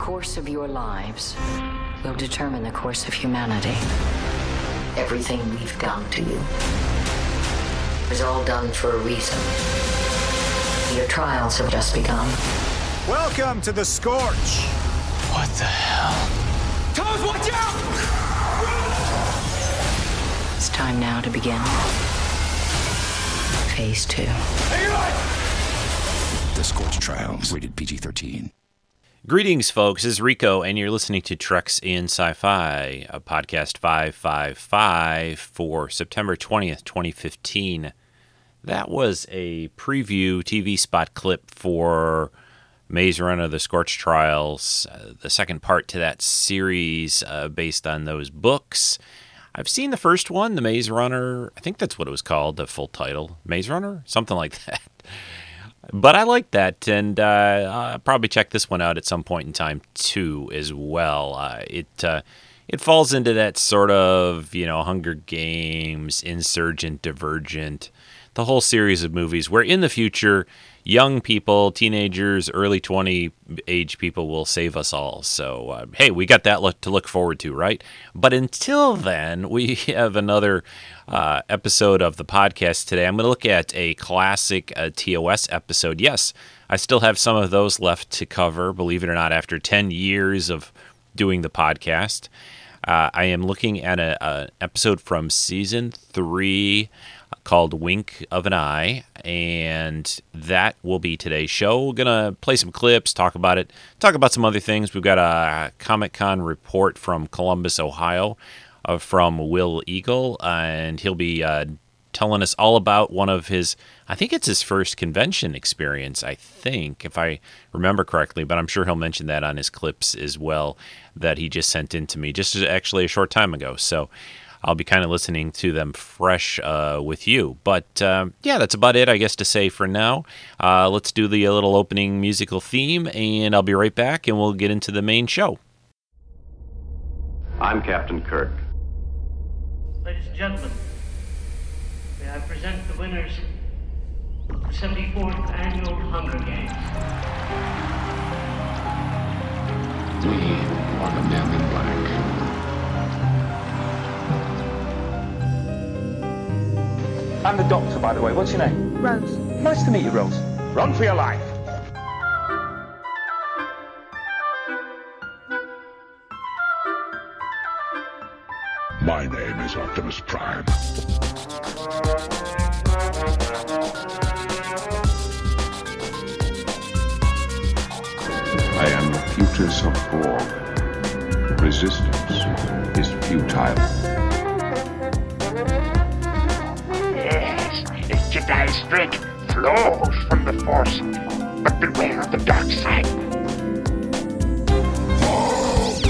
course of your lives will determine the course of humanity. Everything we've done to you was all done for a reason. Your trials have just begun. Welcome to the Scorch. What the hell? Toes, watch out! It's time now to begin phase two. The Scorch Trials, rated PG 13. Greetings, folks. This is Rico, and you're listening to Treks in Sci Fi, a podcast 555 for September 20th, 2015. That was a preview TV spot clip for Maze Runner The Scorch Trials, uh, the second part to that series uh, based on those books. I've seen the first one, The Maze Runner. I think that's what it was called, the full title. Maze Runner? Something like that. But I like that, and uh, I'll probably check this one out at some point in time too, as well. Uh, it uh, it falls into that sort of you know Hunger Games, Insurgent, Divergent, the whole series of movies where in the future young people, teenagers, early 20 age people will save us all. So, uh, hey, we got that look to look forward to, right? But until then, we have another uh, episode of the podcast today. I'm going to look at a classic uh, TOS episode. Yes, I still have some of those left to cover, believe it or not, after 10 years of doing the podcast. Uh, I am looking at an episode from season three called Wink of an Eye, and that will be today's show. We're gonna play some clips, talk about it, talk about some other things. We've got a Comic Con report from Columbus, Ohio, uh, from Will Eagle, and he'll be uh, telling us all about one of his. I think it's his first convention experience. I think, if I remember correctly, but I'm sure he'll mention that on his clips as well that he just sent in to me just actually a short time ago. So. I'll be kind of listening to them fresh uh, with you. But uh, yeah, that's about it, I guess, to say for now. Uh, let's do the little opening musical theme, and I'll be right back, and we'll get into the main show. I'm Captain Kirk. Ladies and gentlemen, may I present the winners of the 74th Annual Hunger Games. We are the men in black. I'm the doctor, by the way. What's your name? Rose. Nice to meet you, Rose. Run for your life. My name is Optimus Prime. I am the Futus of Borg. Resistance is futile. Jedi strength flows from the Force, but beware of the dark side. Oh,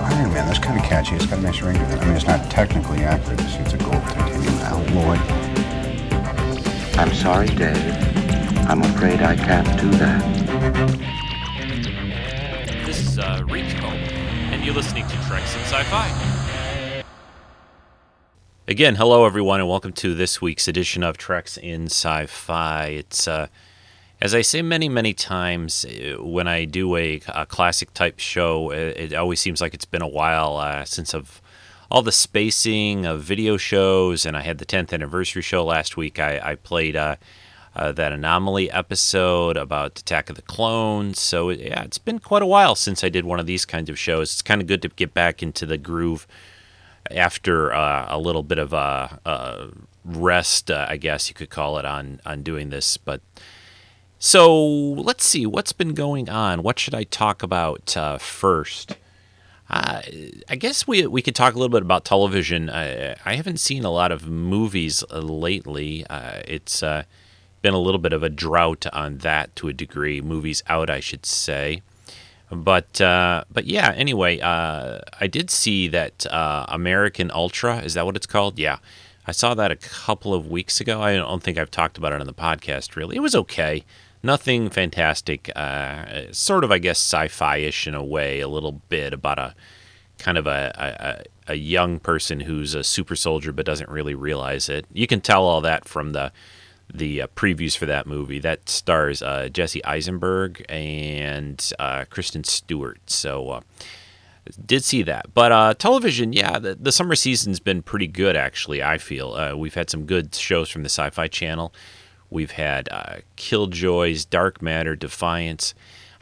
Iron Man, that's kind of catchy. It's got a nice ring to it. I mean, it's not technically accurate. It's, it's a gold titanium alloy. I'm sorry, Dave. I'm afraid I can't do that. Listening to Treks in Sci-Fi. Again, hello everyone, and welcome to this week's edition of Treks in Sci-Fi. It's uh, as I say many, many times uh, when I do a, a classic type show, it, it always seems like it's been a while uh, since of all the spacing of video shows, and I had the 10th anniversary show last week. I, I played uh, uh, that anomaly episode about Attack of the Clones. So yeah, it's been quite a while since I did one of these kinds of shows. It's kind of good to get back into the groove after uh, a little bit of a, a rest, uh, I guess you could call it, on on doing this. But so let's see what's been going on. What should I talk about uh, first? Uh, I guess we we could talk a little bit about television. I, I haven't seen a lot of movies uh, lately. Uh, it's uh, been a little bit of a drought on that to a degree. Movies out, I should say. But uh, but yeah. Anyway, uh, I did see that uh, American Ultra. Is that what it's called? Yeah, I saw that a couple of weeks ago. I don't think I've talked about it on the podcast. Really, it was okay. Nothing fantastic. Uh, sort of, I guess, sci-fi-ish in a way. A little bit about a kind of a, a young person who's a super soldier but doesn't really realize it. You can tell all that from the the uh, previews for that movie. That stars uh, Jesse Eisenberg and uh, Kristen Stewart. So uh, did see that. But uh, television, yeah, the, the summer season's been pretty good actually. I feel uh, we've had some good shows from the Sci-Fi Channel. We've had Killjoys, Dark Matter, Defiance.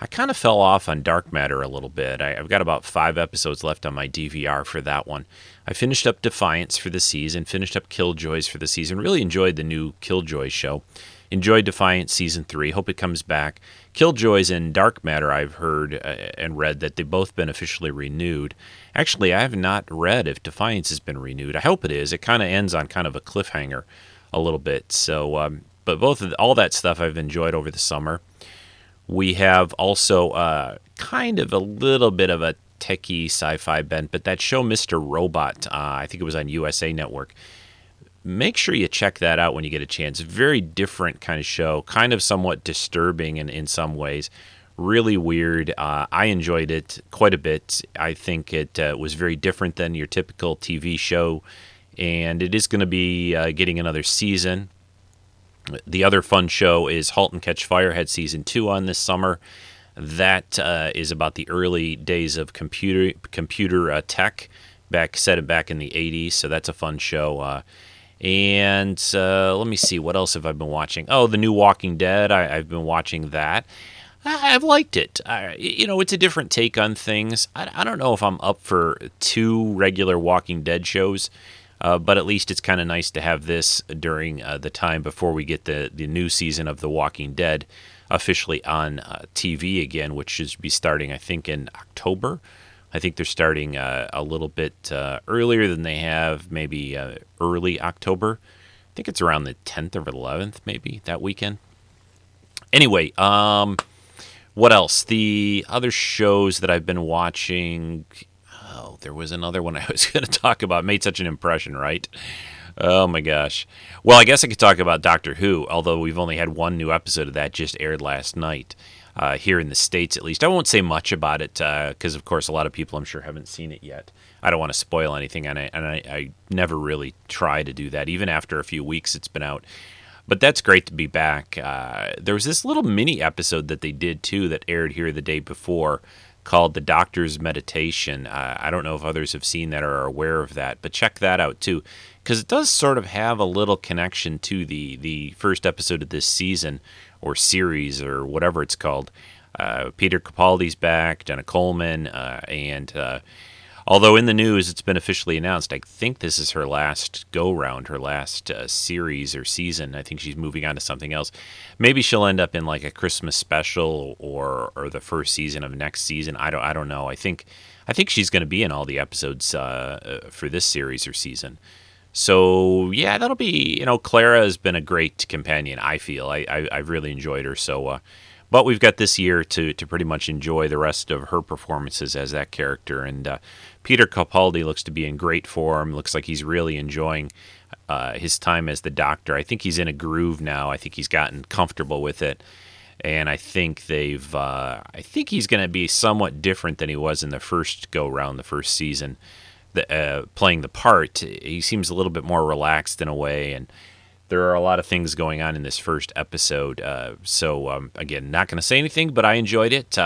I kind of fell off on Dark Matter a little bit. I, have got about five episodes left on my DVR for that one. I finished up Defiance for the season, finished up Killjoys for the season. Really enjoyed the new Killjoys show. Enjoyed Defiance season three. Hope it comes back. Killjoys and Dark Matter, I've heard uh, and read that they've both been officially renewed. Actually, I have not read if Defiance has been renewed. I hope it is. It kind of ends on kind of a cliffhanger a little bit. So, um, but both of the, all that stuff I've enjoyed over the summer. We have also uh, kind of a little bit of a techie sci-fi bent, but that show Mr. Robot, uh, I think it was on USA Network. Make sure you check that out when you get a chance. Very different kind of show, kind of somewhat disturbing in, in some ways. Really weird. Uh, I enjoyed it quite a bit. I think it uh, was very different than your typical TV show, and it is going to be uh, getting another season. The other fun show is *Halt and Catch Fire* had season two on this summer. That uh, is about the early days of computer computer uh, tech, back set it back in the '80s. So that's a fun show. Uh, and uh, let me see what else have I been watching. Oh, the new Walking Dead. I, have been watching that. I, have liked it. I, you know, it's a different take on things. I, I don't know if I'm up for two regular Walking Dead shows. Uh, but at least it's kind of nice to have this during uh, the time before we get the, the new season of The Walking Dead officially on uh, TV again, which should be starting, I think, in October. I think they're starting uh, a little bit uh, earlier than they have, maybe uh, early October. I think it's around the 10th or 11th, maybe that weekend. Anyway, um, what else? The other shows that I've been watching. Oh, there was another one I was going to talk about. Made such an impression, right? Oh my gosh. Well, I guess I could talk about Doctor Who, although we've only had one new episode of that just aired last night. Uh, here in the States, at least. I won't say much about it because, uh, of course, a lot of people I'm sure haven't seen it yet. I don't want to spoil anything, and I, and I, I never really try to do that, even after a few weeks it's been out. But that's great to be back. Uh, there was this little mini episode that they did too that aired here the day before called The Doctor's Meditation. Uh, I don't know if others have seen that or are aware of that, but check that out too because it does sort of have a little connection to the the first episode of this season or series or whatever it's called. Uh, Peter Capaldi's back, Jenna Coleman, uh, and uh, although in the news it's been officially announced, I think this is her last go round, her last uh, series or season. I think she's moving on to something else. Maybe she'll end up in like a Christmas special or or the first season of next season. I don't I don't know. I think I think she's going to be in all the episodes uh, uh, for this series or season. So yeah, that'll be you know Clara has been a great companion. I feel I, I have really enjoyed her. So, uh, but we've got this year to to pretty much enjoy the rest of her performances as that character. And uh, Peter Capaldi looks to be in great form. Looks like he's really enjoying uh, his time as the Doctor. I think he's in a groove now. I think he's gotten comfortable with it. And I think they've. Uh, I think he's going to be somewhat different than he was in the first go round, the first season the, uh, playing the part, he seems a little bit more relaxed in a way, and there are a lot of things going on in this first episode. Uh, so um, again, not going to say anything, but I enjoyed it.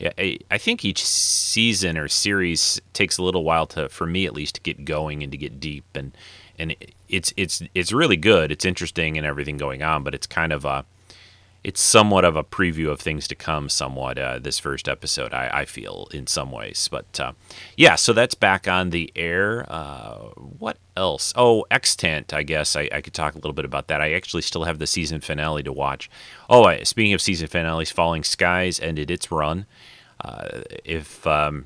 I, I, think each season or series takes a little while to, for me at least, to get going and to get deep, and and it's it's it's really good. It's interesting and everything going on, but it's kind of a it's somewhat of a preview of things to come. Somewhat uh, this first episode, I, I, feel in some ways, but uh, yeah. So that's back on the air. Uh, what else? Oh, Extant. I guess I, I, could talk a little bit about that. I actually still have the season finale to watch. Oh, I, speaking of season finales, Falling Skies ended its run. Uh, if um,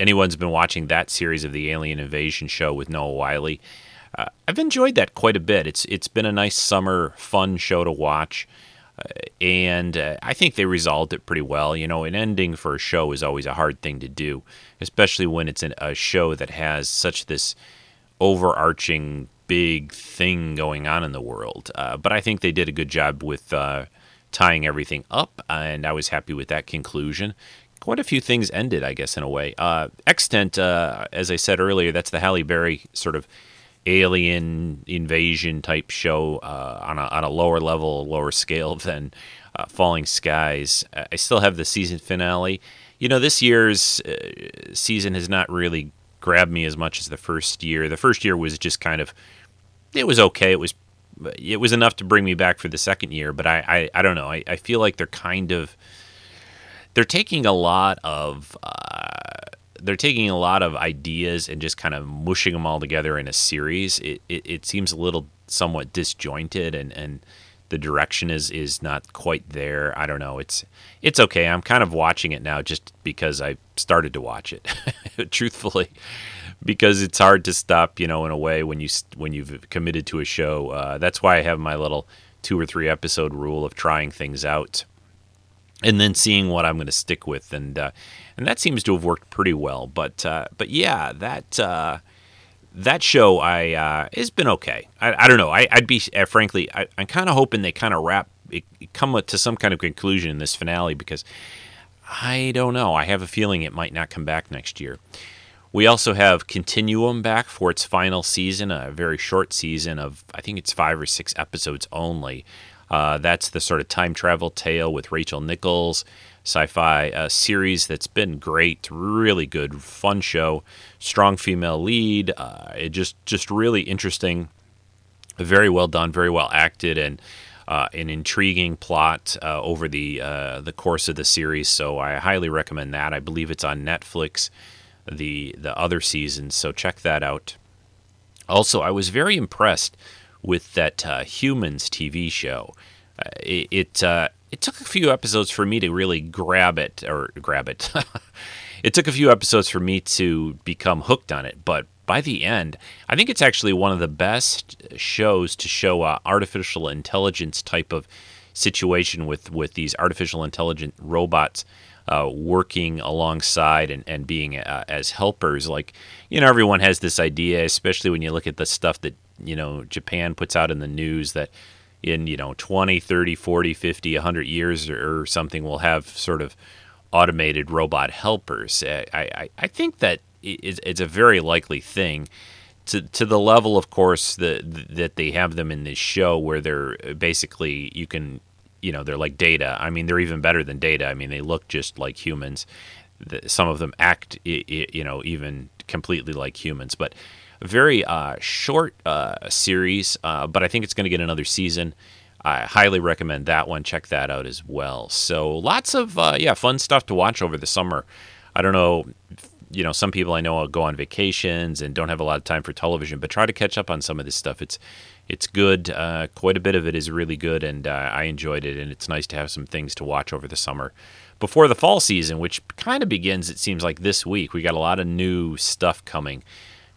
anyone's been watching that series of the Alien Invasion show with Noah Wyle. Uh, I've enjoyed that quite a bit. It's it's been a nice summer fun show to watch and uh, I think they resolved it pretty well. You know, an ending for a show is always a hard thing to do, especially when it's an, a show that has such this overarching big thing going on in the world. Uh, but I think they did a good job with uh, tying everything up, and I was happy with that conclusion. quite a few things ended, I guess, in a way. Uh, Extant, uh, as I said earlier, that's the Halle Berry sort of alien invasion type show uh, on a on a lower level, lower scale than uh, Falling Skies. I still have the season finale. You know, this year's uh, season has not really grabbed me as much as the first year. The first year was just kind of it was okay. It was it was enough to bring me back for the second year, but I I, I don't know. I, I feel like they're kind of they're taking a lot of uh, they're taking a lot of ideas and just kind of mushing them all together in a series. It, it, it seems a little somewhat disjointed and, and the direction is is not quite there. I don't know. It's it's okay. I'm kind of watching it now just because I started to watch it. Truthfully, because it's hard to stop, you know, in a way when you when you've committed to a show. Uh, that's why I have my little two or three episode rule of trying things out and then seeing what I'm going to stick with, and uh, and that seems to have worked pretty well. But uh, but yeah, that uh, that show I uh, has been okay. I, I don't know. I, would be uh, frankly, I, am kind of hoping they kind of wrap it, come to some kind of conclusion in this finale because I don't know. I have a feeling it might not come back next year. We also have Continuum back for its final season, a very short season of I think it's five or six episodes only. Uh, that's the sort of time travel tale with Rachel Nichols sci-fi uh, series that's been great, really good, fun show, strong female lead. Uh, it just just really interesting, very well done, very well acted, and uh, an intriguing plot uh, over the uh, the course of the series. So I highly recommend that. I believe it's on Netflix, the the other seasons. So check that out. Also, I was very impressed with that uh, Humans TV show. It it, uh, it, took a few episodes for me to really grab it or grab it. it took a few episodes for me to become hooked on it, but by the end, I think it's actually one of the best shows to show a artificial intelligence type of situation with with these artificial intelligent robots. Uh, working alongside and, and being uh, as helpers. Like, you know, everyone has this idea, especially when you look at the stuff that you know Japan puts out in the news that in you know 20 30 40 50 100 years or, something we'll have sort of automated robot helpers. I, I, I think that it's, a very likely thing. To, to the level of course that that they have them in this show where they're uh, basically you can you know they're like data. I mean they're even better than data. I mean they look just like humans. Some of them act you know even completely like humans. But very uh, short uh, series, uh, but I think it's going to get another season. I highly recommend that one. Check that out as well. So lots of uh, yeah fun stuff to watch over the summer. I don't know, you know, some people I know go on vacations and don't have a lot of time for television, but try to catch up on some of this stuff. It's it's good. Uh, quite a bit of it is really good, and uh, I enjoyed it. And it's nice to have some things to watch over the summer before the fall season, which kind of begins. It seems like this week we got a lot of new stuff coming.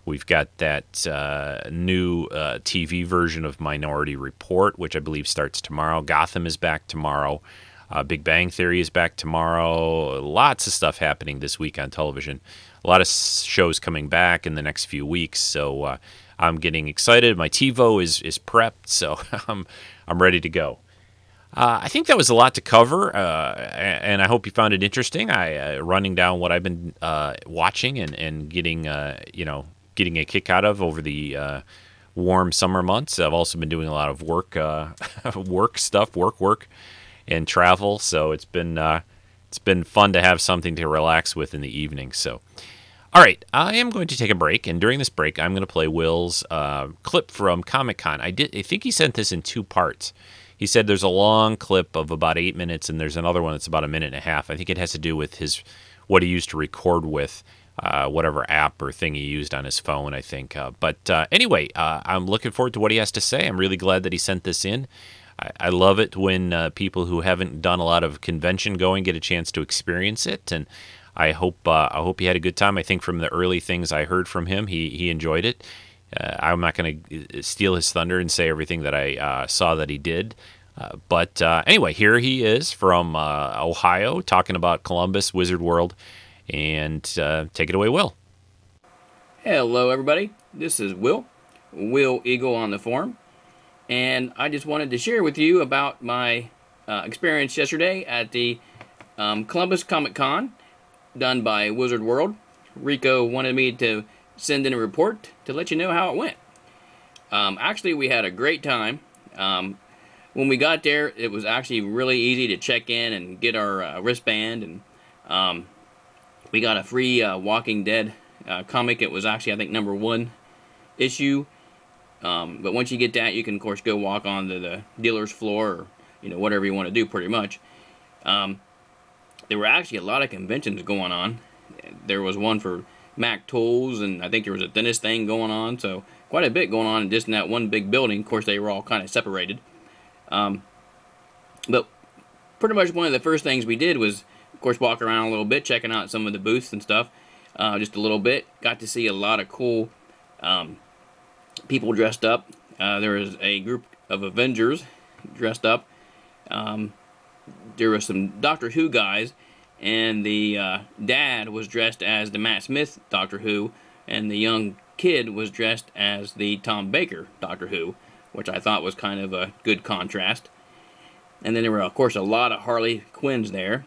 We've got that uh, new uh, TV version of Minority Report, which I believe starts tomorrow. Gotham is back tomorrow. Uh, Big Bang Theory is back tomorrow. Lots of stuff happening this week on television. A lot of shows coming back in the next few weeks. So uh, I'm getting excited. My TiVo is is prepped, so I'm I'm ready to go. Uh, I think that was a lot to cover, uh, and I hope you found it interesting. I uh, running down what I've been uh, watching and and getting uh, you know getting a kick out of over the uh, warm summer months. I've also been doing a lot of work, uh, work stuff, work, work, and travel. So it's been uh, it's been fun to have something to relax with in the evening. So, all right, I am going to take a break, and during this break, I'm going to play Will's uh, clip from Comic Con. I did, I think he sent this in two parts. He said there's a long clip of about eight minutes, and there's another one that's about a minute and a half. I think it has to do with his what he used to record with uh, whatever app or thing he used on his phone, I think. Uh, but uh, anyway, uh, I'm looking forward to what he has to say. I'm really glad that he sent this in. I, I love it when uh, people who haven't done a lot of convention going get a chance to experience it, and I hope I hope he had a good time. I think from the early things I heard from him, he he enjoyed it. I'm not going to steal his thunder and say everything that I saw that he did. but anyway, here he is from Ohio talking about Columbus, Wizard World, and uh, take it away, Will. Hello, everybody. This is Will, Will Eagle on the forum, and I just wanted to share with you about my uh, experience yesterday at the um, Columbus Comic Con done by Wizard World. Rico wanted me to send in a report to let you know how it went. Um, actually, we had a great time. Um, when we got there, it was actually really easy to check in and get our uh, wristband, and um, we got a free uh, Walking Dead uh, comic. It was actually, I think, number one issue. Um, but once you get that, you can, of course, go walk on the, dealer's floor or you know whatever you want to do, pretty much. Um, there were actually a lot of conventions going on. There was one for Mac Tools, and I think there was a dentist thing going on. So quite a bit going on just in that one big building. Of course, they were all kind of separated. Um, but pretty much one of the first things we did was, of course, walk around a little bit, checking out some of the booths and stuff, uh, just a little bit. Got to see a lot of cool um, people dressed up. Uh, there was a group of Avengers dressed up. Um, there was some Doctor Who guys, and the uh, dad was dressed as the Matt Smith Doctor Who, and the young kid was dressed as the Tom Baker Doctor Who, which I thought was kind of a good contrast. And then there were, of course, a lot of Harley Quinns there.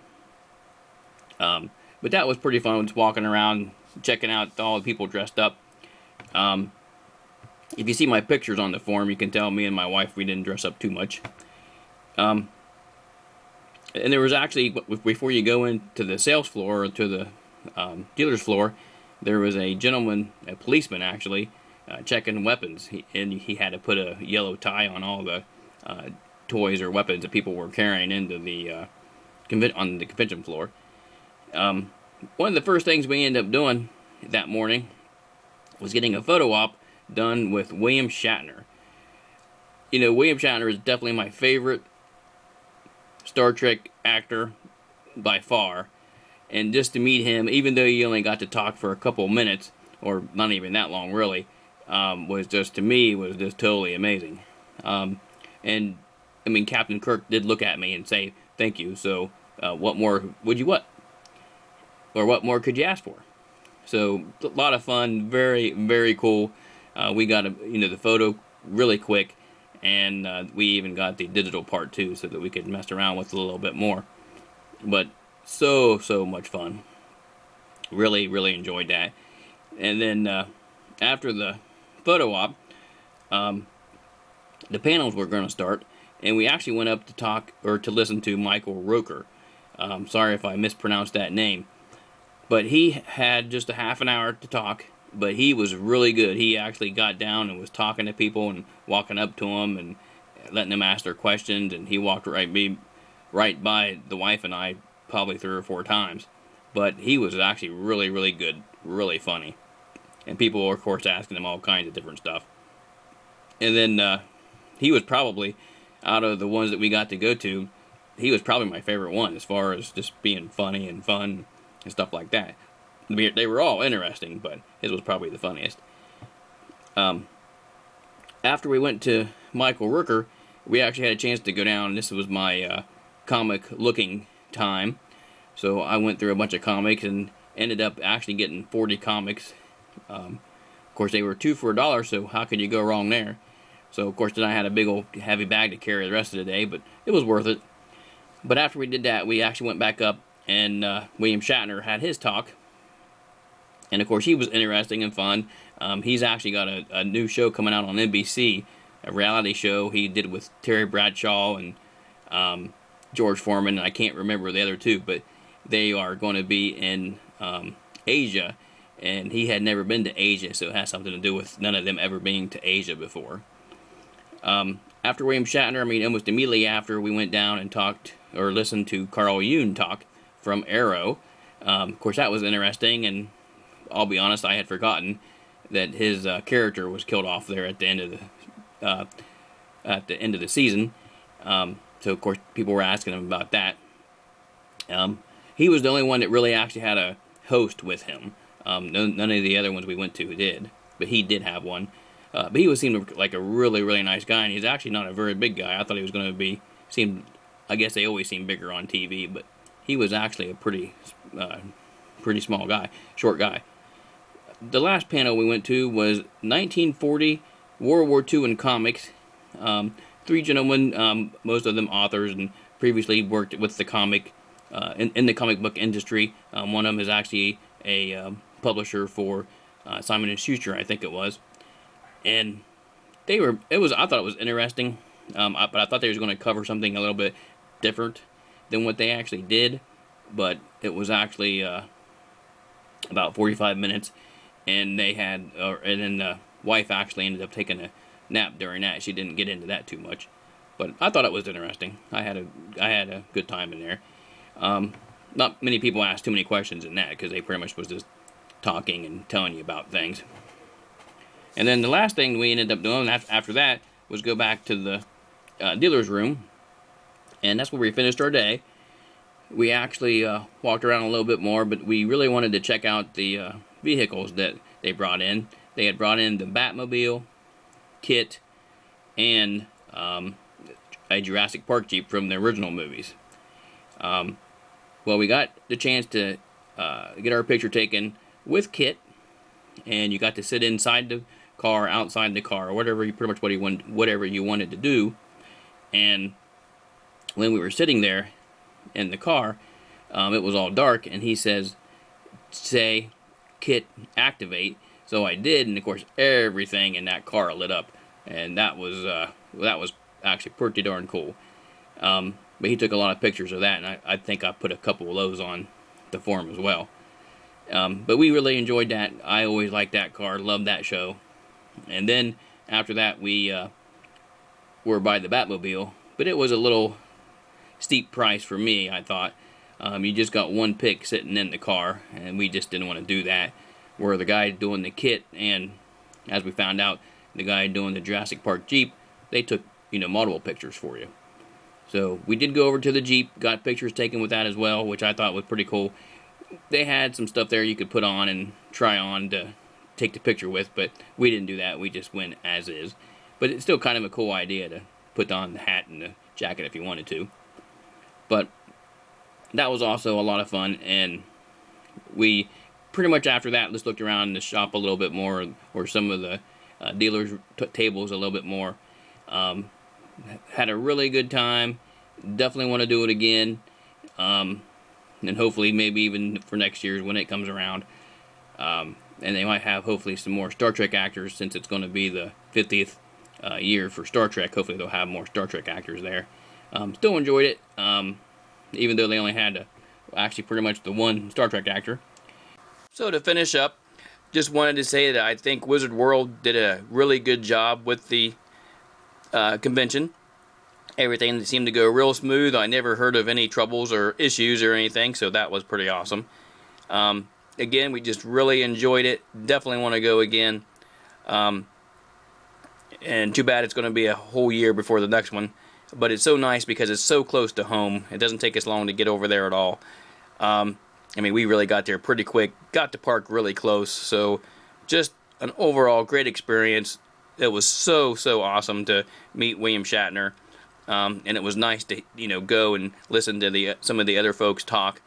Um, but that was pretty fun, just walking around, checking out all the people dressed up. Um, if you see my pictures on the forum, you can tell me and my wife we didn't dress up too much. Um, and there was actually before you go into the sales floor or to the um, dealer's floor, there was a gentleman, a policeman actually, uh, checking weapons, he, and he had to put a yellow tie on all the uh, toys or weapons that people were carrying into the uh, on the convention floor. Um, one of the first things we ended up doing that morning was getting a photo op done with William Shatner. You know, William Shatner is definitely my favorite Star Trek actor by far. And just to meet him, even though you only got to talk for a couple minutes, or not even that long really, um, was just to me was just totally amazing. Um, and I mean, Captain Kirk did look at me and say thank you. So, uh, what more would you what? Or what more could you ask for? So, a lot of fun, very very cool. Uh, we got a, you know the photo really quick, and uh, we even got the digital part too, so that we could mess around with a little bit more. But so so much fun. Really really enjoyed that. And then uh, after the photo op, um, the panels were going to start, and we actually went up to talk or to listen to Michael Rooker. Um, sorry if I mispronounced that name, but he had just a half an hour to talk but he was really good. He actually got down and was talking to people and walking up to them and letting them ask their questions. And he walked right be right by the wife and I probably three or four times. But he was actually really, really good, really funny. And people were, of course, asking him all kinds of different stuff. And then uh, he was probably, out of the ones that we got to go to, he was probably my favorite one as far as just being funny and fun and stuff like that. They were all interesting, but his was probably the funniest. Um, after we went to Michael Rooker, we actually had a chance to go down. And this was my uh, comic looking time. So I went through a bunch of comics and ended up actually getting 40 comics. Um, of course, they were two for a dollar, so how could you go wrong there? So, of course, then I had a big old heavy bag to carry the rest of the day, but it was worth it. But after we did that, we actually went back up, and uh, William Shatner had his talk and of course, he was interesting and fun. Um, he's actually got a, a, new show coming out on NBC, a reality show he did with Terry Bradshaw and um, George Foreman. And I can't remember the other two, but they are going to be in um, Asia. And he had never been to Asia, so it has something to do with none of them ever being to Asia before. Um, after William Shatner, I mean, almost immediately after, we went down and talked or listened to Carl June talk from Arrow. Um, of course, that was interesting, and I'll be honest, I had forgotten that his uh, character was killed off there at the end of the uh, at the end of the season. Um, so of course, people were asking him about that. Um, he was the only one that really actually had a host with him. Um, none, none, of the other ones we went to did, but he did have one. Uh, but he was seemed like a really really nice guy, and he's actually not a very big guy. I thought he was going to be seemed. I guess they always seem bigger on TV, but he was actually a pretty uh, pretty small guy, short guy the last panel we went to was 1940 World War II in comics. Um, three gentlemen, um, most of them authors, and previously worked with the comic uh, in, in the comic book industry. Um, one of them is actually a um, publisher for uh, Simon and Schuster, I think it was, and they were. It was. I thought it was interesting, um, I, but I thought they was going to cover something a little bit different than what they actually did. But it was actually uh, about 45 minutes, and they had, uh, and then the wife actually ended up taking a nap during that. She didn't get into that too much, but I thought it was interesting. I had a, I had a good time in there. Um, not many people asked too many questions in that because they pretty much was just talking and telling you about things. And then the last thing we ended up doing after that was go back to the uh, dealer's room, and that's where we finished our day. We actually uh, walked around a little bit more, but we really wanted to check out the uh, vehicles that they brought in. They had brought in the Batmobile, KITT, and um, a Jurassic Park Jeep from the original movies. Um, well, we got the chance to uh, get our picture taken with KITT, and you got to sit inside the car, outside the car, or whatever you pretty much what you want, whatever you wanted to do. And when we were sitting there in the car, um, it was all dark, and he says, "Say, KITT activate." So I did, and of course, everything in that car lit up, and that was uh, that was actually pretty darn cool. Um, but he took a lot of pictures of that, and I, I think I put a couple of those on the forum as well. Um, but we really enjoyed that. I always liked that car, loved that show. And then after that, we uh, were by the Batmobile, but it was a little steep price for me. I thought um, you just got one pick sitting in the car, and we just didn't want to do that. Where the guy doing the KITT, and as we found out, the guy doing the Jurassic Park Jeep, they took you know multiple pictures for you. So we did go over to the Jeep, got pictures taken with that as well, which I thought was pretty cool. They had some stuff there you could put on and try on to take the picture with, but we didn't do that. We just went as is. But it's still kind of a cool idea to put on the hat and the jacket if you wanted to. But that was also a lot of fun, and we pretty much after that just looked around the shop a little bit more, or some of the uh, dealers' t- tables a little bit more. Um, had a really good time. Definitely want to do it again. Um, and hopefully, maybe even for next year when it comes around. Um, and they might have hopefully some more Star Trek actors since it's going to be the 50th uh, year for Star Trek. Hopefully, they'll have more Star Trek actors there. Um, still enjoyed it, um, even though they only had a, actually pretty much the one Star Trek actor. So to finish up, just wanted to say that I think Wizard World did a really good job with the uh, convention. Everything seemed to go real smooth. I never heard of any troubles or issues or anything, so that was pretty awesome. Um, again, we just really enjoyed it. Definitely want to go again. Um, and too bad it's going to be a whole year before the next one. But it's so nice because it's so close to home. It doesn't take us long to get over there at all. Um, I mean, we really got there pretty quick. Got to park really close. So, just an overall great experience it was so so awesome to meet William Shatner, um, and it was nice to you know go and listen to the some of the other folks talk,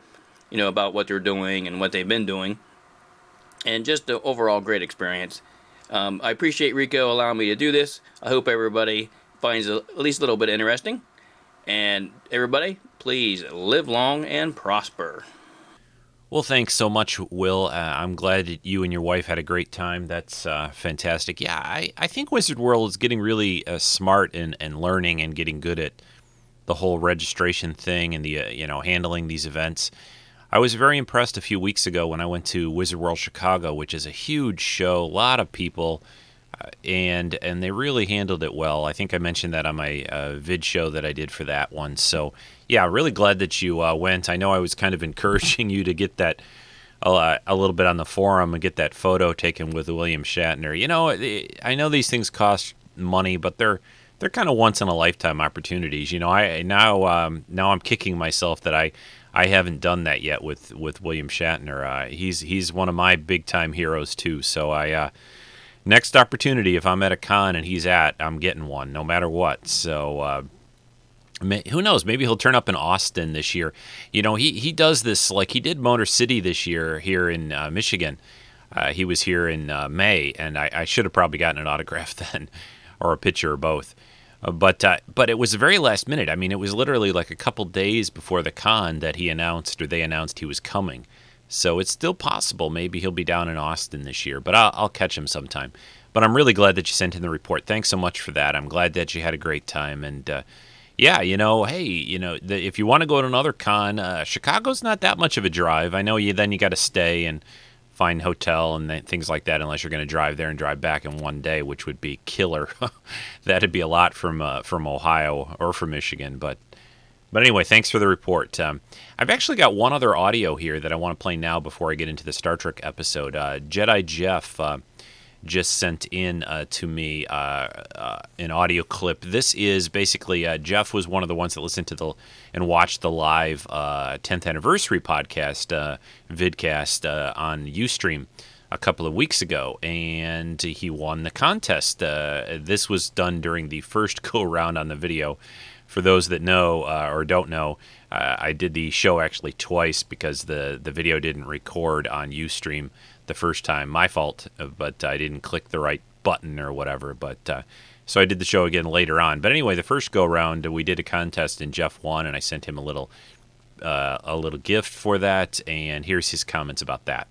you know about what they're doing and what they've been doing, and just an overall great experience. Um, I appreciate Rico allowing me to do this. I hope everybody finds at least a little bit interesting, and everybody please live long and prosper. Well, thanks so much, Will. Uh, I'm glad that you and your wife had a great time. That's uh, fantastic. Yeah, I, I think Wizard World is getting really uh, smart and, and learning and getting good at the whole registration thing and the uh, you know handling these events. I was very impressed a few weeks ago when I went to Wizard World Chicago, which is a huge show, a lot of people, and and they really handled it well. I think I mentioned that on my uh, vid show that I did for that one. So yeah, really glad that you uh, went. I know I was kind of encouraging you to get that uh, a little bit on the forum and get that photo taken with William Shatner. You know, I know these things cost money, but they're they're kind of once in a lifetime opportunities. You know, I now um, now I'm kicking myself that I I haven't done that yet with with William Shatner. Uh, he's he's one of my big time heroes too. So I uh, next opportunity if I'm at a con and he's at, I'm getting one no matter what. So uh, who knows? Maybe he'll turn up in Austin this year. You know, he he does this like he did Motor City this year here in uh, Michigan. Uh, he was here in uh, May, and I, I, should have probably gotten an autograph then, or a picture or both. Uh, but uh, but it was the very last minute. I mean, it was literally like a couple days before the con that he announced or they announced he was coming. So it's still possible. Maybe he'll be down in Austin this year, but I'll, I'll catch him sometime. But I'm really glad that you sent in the report. Thanks so much for that. I'm glad that you had a great time. And uh, yeah, you know, hey, you know, the, if you want to go to another con, uh, Chicago's not that much of a drive. I know you then you got to stay and find hotel and th- things like that unless you're going to drive there and drive back in one day, which would be killer. That'd be a lot from uh, from Ohio or from Michigan, but but anyway, thanks for the report. Um, I've actually got one other audio here that I want to play now before I get into the Star Trek episode. Uh, Jedi Jeff uh, just sent in uh, to me uh, uh, an audio clip. This is basically uh, Jeff was one of the ones that listened to the and watched the live 10th anniversary podcast vidcast on UStream a couple of weeks ago, and he won the contest. this was done during the first go round on the video for those that know uh, or don't know, uh, I did the show actually twice because the, the video didn't record on Ustream the first time. My fault, uh, but I didn't click the right button or whatever. But uh, so I did the show again later on. But anyway, the first go round, we did a contest and Jeff won, and I sent him a little uh, a little gift for that. And here's his comments about that.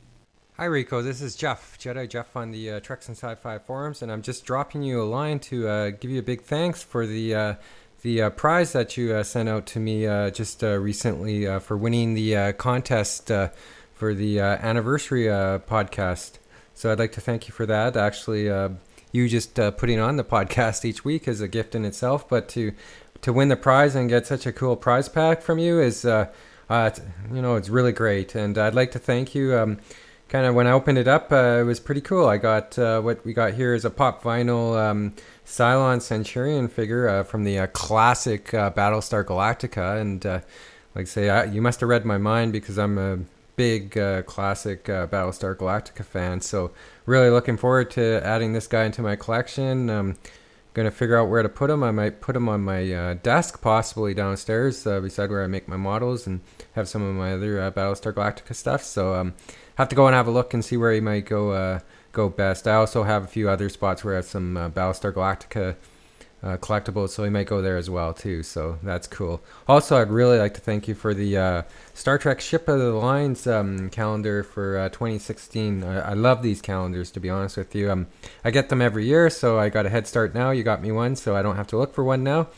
Hi Rico, this is Jeff, Jedi Jeff on the uh, Treks and Sci-Fi forums, and I'm just dropping you a line to give you a big thanks for the the uh, prize that you uh, sent out to me uh, just uh, recently uh, for winning the uh, contest for the anniversary podcast. So I'd like to thank you for that. Actually, you just putting on the podcast each week is a gift in itself, but to to win the prize and get such a cool prize pack from you is, you know, it's really great. And I'd like to thank you. Um, kind of when I opened it up, it was pretty cool. I got what we got here is a pop vinyl. Um, Cylon Centurion figure uh, from the uh, classic uh, Battlestar Galactica, and uh, like I say, I, you must have read my mind because I'm a big uh, classic uh, Battlestar Galactica fan. So really looking forward to adding this guy into my collection. Um, gonna figure out where to put him. I might put him on my desk, possibly downstairs, beside where I make my models, and have some of my other Battlestar Galactica stuff. So um, have to go and have a look and see where he might go go best. I also have a few other spots where I have some uh, Battlestar Galactica uh, collectibles, so we might go there as well too. So that's cool. Also, I'd really like to thank you for the uh, Star Trek Ship of the Lines um, calendar for uh, 2016. I, I, love these calendars, to be honest with you. Um, I get them every year, so I got a head start now. You got me one, so I don't have to look for one now.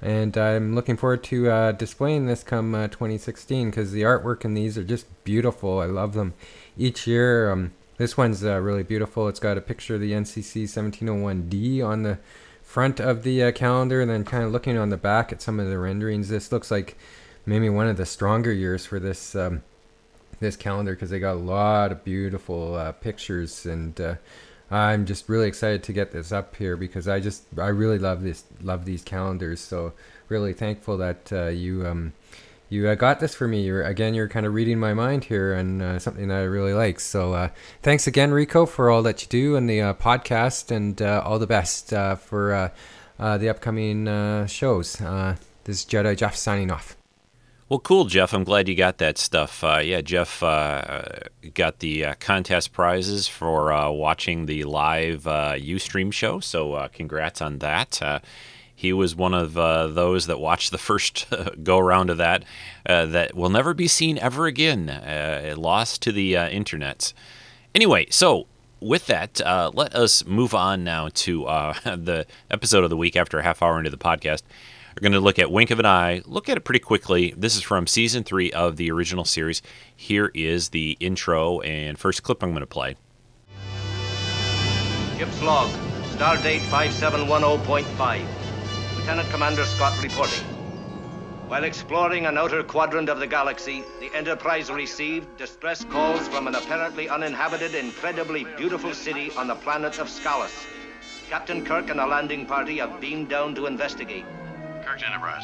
And I'm looking forward to uh, displaying this come uh, 2016 because the artwork in these are just beautiful. I love them each year. Um, this one's uh, really beautiful. It's got a picture of the NCC 1701D on the front of the uh, calendar, and then kind of looking on the back at some of the renderings. This looks like maybe one of the stronger years for this um, this calendar because they got a lot of beautiful uh, pictures, and uh, I'm just really excited to get this up here because I just I really love this love these calendars. So really thankful that uh, you. Um, you uh, got this for me. You're again, you're kind of reading my mind here, and uh, something that I really like. So, uh, thanks again, Rico, for all that you do in the uh, podcast, and uh, all the best uh, for the upcoming shows. this is Jedi Jeff signing off. Well, cool, Jeff. I'm glad you got that stuff. yeah, Jeff got the contest prizes for watching the live UStream show. So, congrats on that he was one of uh, those that watched the first go around of that uh, that will never be seen ever again. Uh, lost to the uh, internets. Anyway, so with that, uh, let us move on now to uh, the episode of the week after a half hour into the podcast. We're going to look at Wink of an Eye, look at it pretty quickly. This is from season three of the original series. Here is the intro and first clip I'm going to play. Ship's log, stardate 5710.5. Lieutenant Commander Scott reporting. While exploring an outer quadrant of the galaxy, the Enterprise received distress calls from an apparently uninhabited, incredibly beautiful city on the planet of Scalos. Captain Kirk and a landing party have beamed down to investigate. Kirk Enterprise,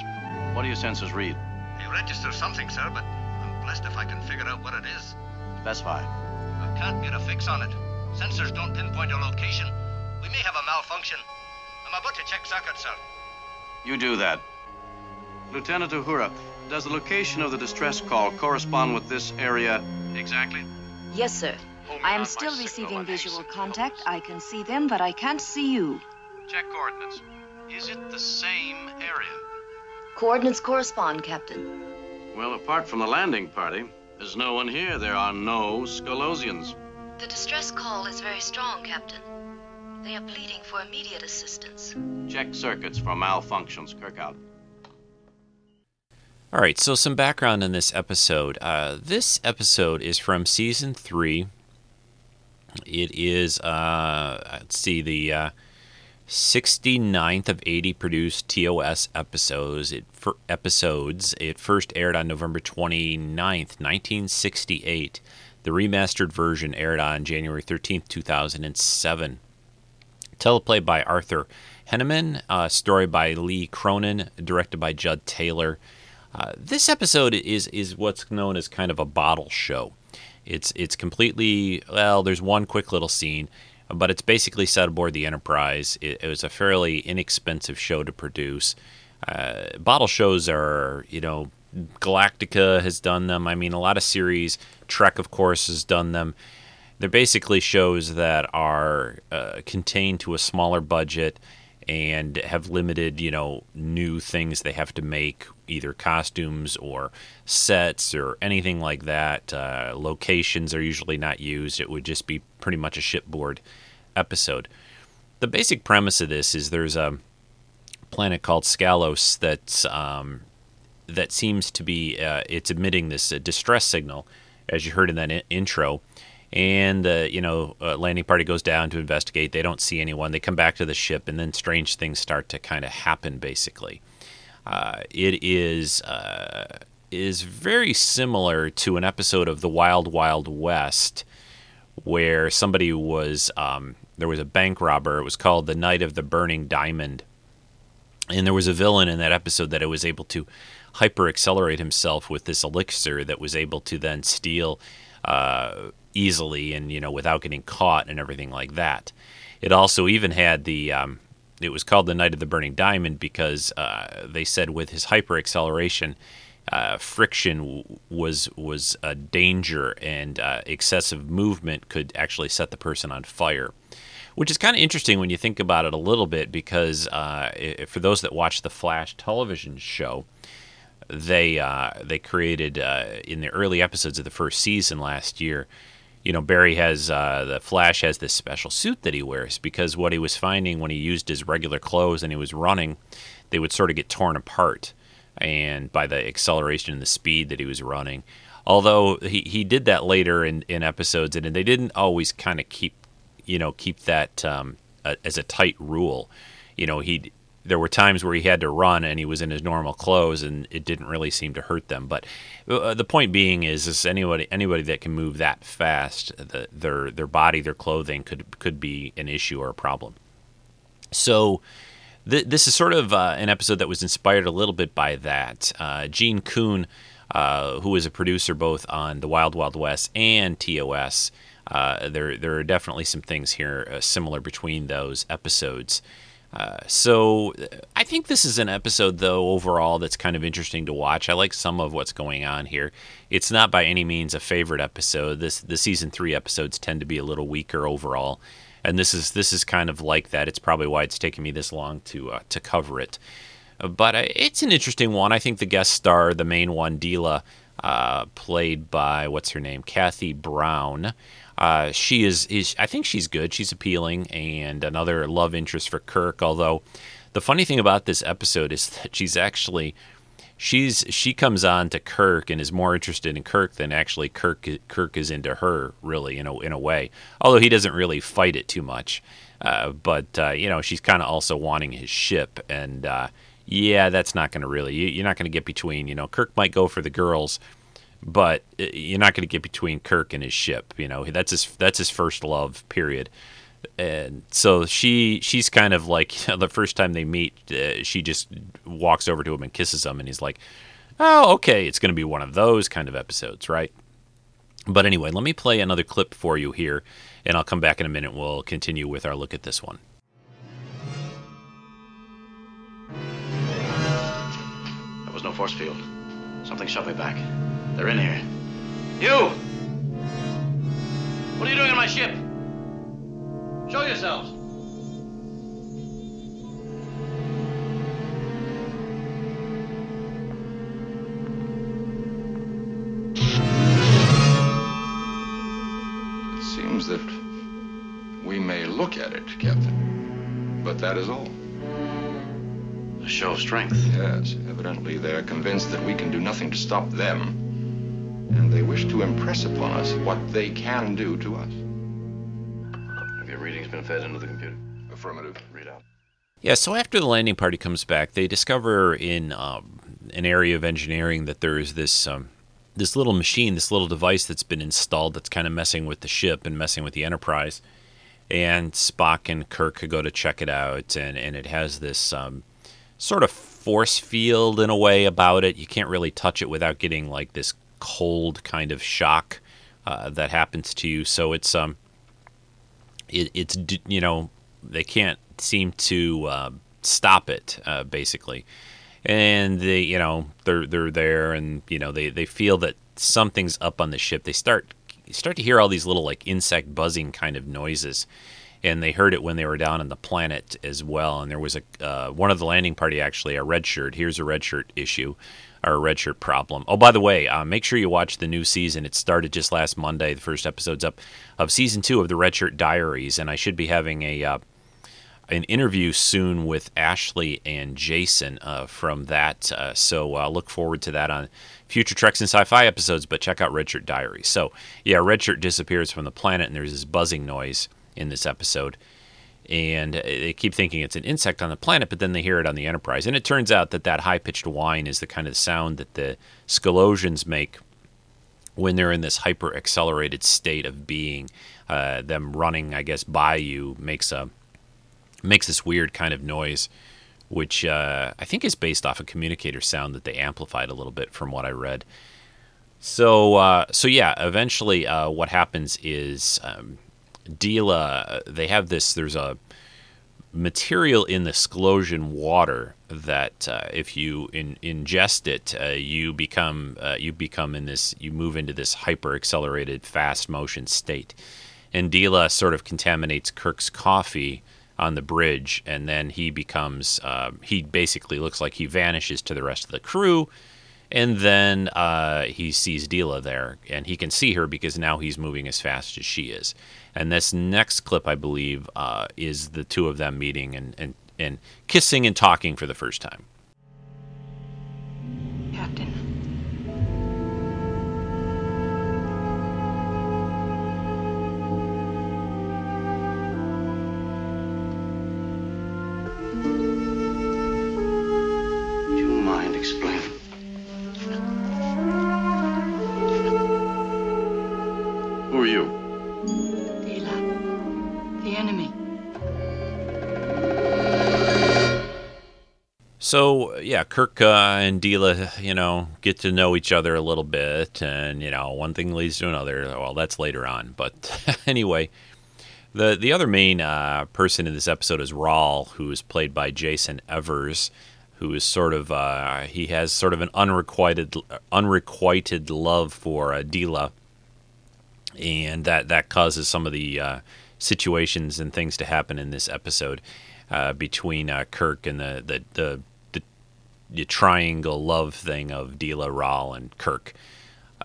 what do your sensors read? They register something, sir, but I'm blessed if I can figure out what it is. Specify. I can't get a fix on it. Sensors don't pinpoint a location. We may have a malfunction. I'm about to check circuits, sir. You do that. Lieutenant Uhura, does the location of the distress call correspond with this area exactly? Yes, sir. I am still receiving visual contact. I can see them, but I can't see you. Check coordinates. Is it the same area? Coordinates correspond, Captain. Well, apart from the landing party, there's no one here. There are no Scalosians. The distress call is very strong, Captain. They are pleading for immediate assistance. Check circuits for malfunctions. Kirk out. All right, so some background on this episode. Uh, this episode is from season three. It is, uh, let's see, the uh, 69th of 80 produced TOS episodes. It for episodes. It first aired on November 29th, 1968. The remastered version aired on January 13th, 2007. Teleplay by Arthur Heinemann, uh, story by Lee Cronin, directed by Jud Taylor. Uh, this episode is is what's known as kind of a bottle show. It's it's completely well. There's one quick little scene, but it's basically set aboard the Enterprise. It, it was a fairly inexpensive show to produce. Uh, bottle shows are you know Galactica has done them. I mean, a lot of series. Trek, of course, has done them. They're basically shows that are uh, contained to a smaller budget and have limited, you know, new things they have to make, either costumes or sets or anything like that. Uh, locations are usually not used. It would just be pretty much a shipboard episode. The basic premise of this is there's a planet called Scalos that's um, that seems to be uh, it's emitting this uh, distress signal, as you heard in that in- intro and uh, you know uh, landing party goes down to investigate. They don't see anyone. They come back to the ship and then strange things start to kind of happen basically. Uh, it is uh, is very similar to an episode of the wild wild west where somebody was um, there was a bank robber. It was called the night of the burning diamond. And there was a villain in that episode that was able to hyper accelerate himself with this elixir that was able to then steal uh, easily and you know without getting caught and everything like that. It also even had the um, it was called the Night of the Burning Diamond because uh, they said with his hyper acceleration, uh, friction w- was was a danger and uh, excessive movement could actually set the person on fire. Which is kind of interesting when you think about it a little bit, because uh, for those that watch the Flash television show, they uh, they created uh, in the early episodes of the first season last year you know, Barry has uh, the Flash has this special suit that he wears because what he was finding when he used his regular clothes and he was running, they would sort of get torn apart, and by the acceleration and the speed that he was running. Although he, he did that later in, in episodes, and they didn't always kind of keep, you know, keep that um, a, as a tight rule. You know, he there were times where he had to run and he was in his normal clothes and it didn't really seem to hurt them. But uh, the point being is, is anybody anybody that can move that fast, the, their their body, their clothing could could be an issue or a problem. So. Th- this is sort of uh, an episode that was inspired a little bit by that. Uh, Gene Coon, uh, who is a producer both on The Wild Wild West and TOS, uh, there there are definitely some things here uh, similar between those episodes. Uh, so I think this is an episode, though, overall that's kind of interesting to watch. I like some of what's going on here. It's not by any means a favorite episode. This the season three episodes tend to be a little weaker overall, and this is this is kind of like that. It's probably why it's taken me this long to uh, to cover it. But uh, it's an interesting one. I think the guest star, the main one, Deela, uh, played by what's her name, Kathie Browne. Uh, she is, is, I think she's good. She's appealing, and another love interest for Kirk. Although, the funny thing about this episode is that she's actually, she's she comes on to Kirk and is more interested in Kirk than actually Kirk Kirk is into her. Really, in a in a way. Although he doesn't really fight it too much, uh, but uh, you know she's kind of also wanting his ship, and uh, yeah, that's not going to really. You, you're not going to get between. You know, Kirk might go for the girls but uh, you're not going to get between Kirk and his ship. You know, that's his that's his first love. Period. And so she she's kind of like you know, the first time they meet, uh, she just walks over to him and kisses him, and he's like, "Oh, okay, it's going to be one of those kind of episodes, right?" But anyway, let me play another clip for you here, and I'll come back in a minute. We'll continue with our look at this one. That was no force field. Something shoved me back. They're in here. You! What are you doing in my ship? Show yourselves! It seems that we may look at it, Captain, but that is all. A show of strength. Yes, evidently they're convinced that we can do nothing to stop them. And they wish to impress upon us what they can do to us. Have your readings been fed into the computer? Affirmative. Read out. Yeah, so after the landing party comes back, they discover in um, an area of engineering that there is this um, this little machine, this little device that's been installed that's kind of messing with the ship and messing with the Enterprise. And Spock and Kirk go to check it out, and, and it has this um, sort of force field in a way about it. You can't really touch it without getting like this cold kind of shock uh, that happens to you. So it's um, it, it's you know they can't seem to uh, stop it uh, basically, and they you know they're they're there and you know they they feel that something's up on the ship. They start start to hear all these little like insect buzzing kind of noises and they heard it when they were down on the planet as well. And there was a uh, one of the landing party actually a red shirt. Here's a red shirt issue, or a red shirt problem. Oh, by the way, uh, make sure you watch the new season. It started just last Monday. The first episode's up of season two of the Red Shirt Diaries, and I should be having a uh, an interview soon with Ashley and Jason uh, from that. Uh, so uh, look forward to that on future Treks and Sci-Fi episodes. But check out Red Shirt Diaries. So yeah, Red Shirt disappears from the planet, and there's this buzzing noise in this episode. And they keep thinking it's an insect on the planet, but then they hear it on the Enterprise. And it turns out that that high pitched whine is the kind of sound that the Scalosians make when they're in this hyper accelerated state of being. Uh, them running, I guess, by you makes a makes this weird kind of noise, which uh, I think is based off a communicator sound that they amplified a little bit from what I read. So, uh, so yeah, eventually, uh, what happens is um, Deela, they have this. There's a material in the Scalosian water that uh, if you in, ingest it, uh, you become uh, you become in this you move into this hyper accelerated fast motion state. And Deela sort of contaminates Kirk's coffee on the bridge, and then he becomes uh, he basically looks like he vanishes to the rest of the crew. And then uh, he sees Deela there, and he can see her because now he's moving as fast as she is. And this next clip, I believe, uh, is the two of them meeting and, and, and kissing and talking for the first time. Captain. So yeah, Kirk uh, and Deela, you know, get to know each other a little bit, and you know, one thing leads to another. Well, that's later on, but anyway, the the other main uh, person in this episode is Rawl, who is played by Jason Evers, who is sort of uh, he has sort of an unrequited unrequited love for uh, Deela, and that that causes some of the uh, situations and things to happen in this episode uh, between uh, Kirk and the the, the the triangle love thing of Deela, Rawl, and Kirk.